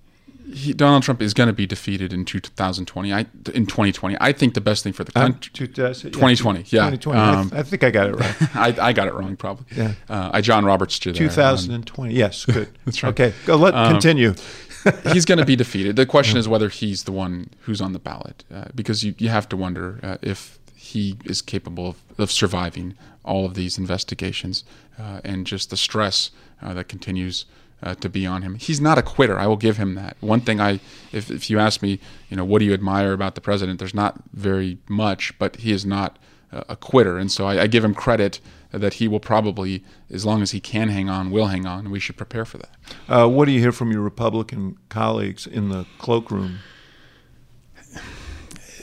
He, Donald Trump is going to be defeated in 2020. I in 2020. I think the best thing for the country. Um, 2020. Yeah. 2020. Um, I, I, think I got it right. I, I, got it wrong probably. Yeah. Uh, I John Roberts to 2020. Um, yes. Good. That's right. Okay. Go. Let um, continue. he's going to be defeated. The question is whether he's the one who's on the ballot, uh, because you, you have to wonder uh, if he is capable of, of surviving all of these investigations uh, and just the stress uh, that continues uh, to be on him. He's not a quitter. I will give him that. One thing I, if, if you ask me, you know, what do you admire about the president? There's not very much, but he is not a quitter. And so I, I give him credit that he will probably, as long as he can hang on, will hang on. We should prepare for that. Uh, what do you hear from your Republican colleagues in the cloakroom?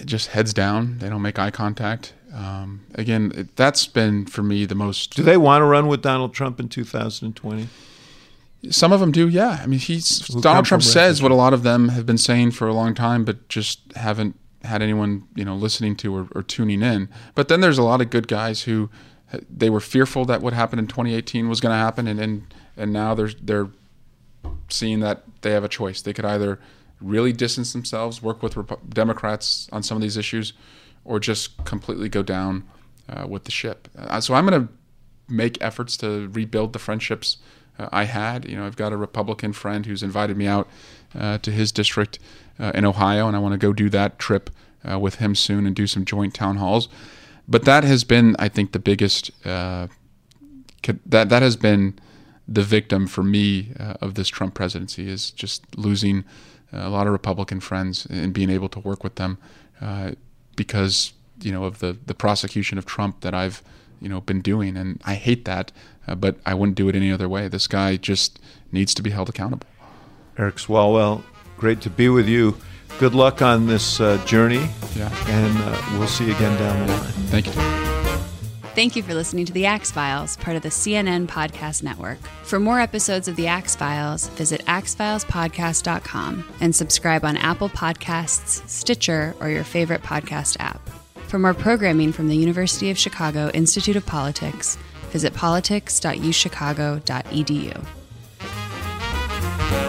Just heads down. They don't make eye contact. Um, again, that's been for me the most. Do they want to run with Donald Trump in 2020? Some of them do, yeah. I mean, he's Donald Trump says what a lot of them have been saying for a long time, but just haven't had anyone you know listening to or, or tuning in. But then there's a lot of good guys who they were fearful that what happened in 2018 was going to happen, and and and now they're they're seeing that they have a choice. They could either really distance themselves, work with Rep- Democrats on some of these issues, or just completely go down uh, with the ship. Uh, so I'm going to make efforts to rebuild the friendships uh, I had. You know, I've got a Republican friend who's invited me out uh, to his district uh, in Ohio, and I want to go do that trip uh, with him soon and do some joint town halls. But that has been, I think, the biggest. that that has been the victim for me of this Trump presidency is just losing a lot of Republican friends and being able to work with them because you know of the the prosecution of Trump that I've you know been doing, and I hate that, uh, but I wouldn't do it any other way. This guy just needs to be held accountable. Eric Swalwell, great to be with you. Good luck on this uh, journey. Yeah. And uh, we'll see you again down the line. Thank you. Thank you for listening to The Axe Files, part of the CNN Podcast Network. For more episodes of The Axe Files, visit axefilespodcast.com and subscribe on Apple Podcasts, Stitcher, or your favorite podcast app. For more programming from the University of Chicago Institute of Politics, visit politics.uchicago.edu.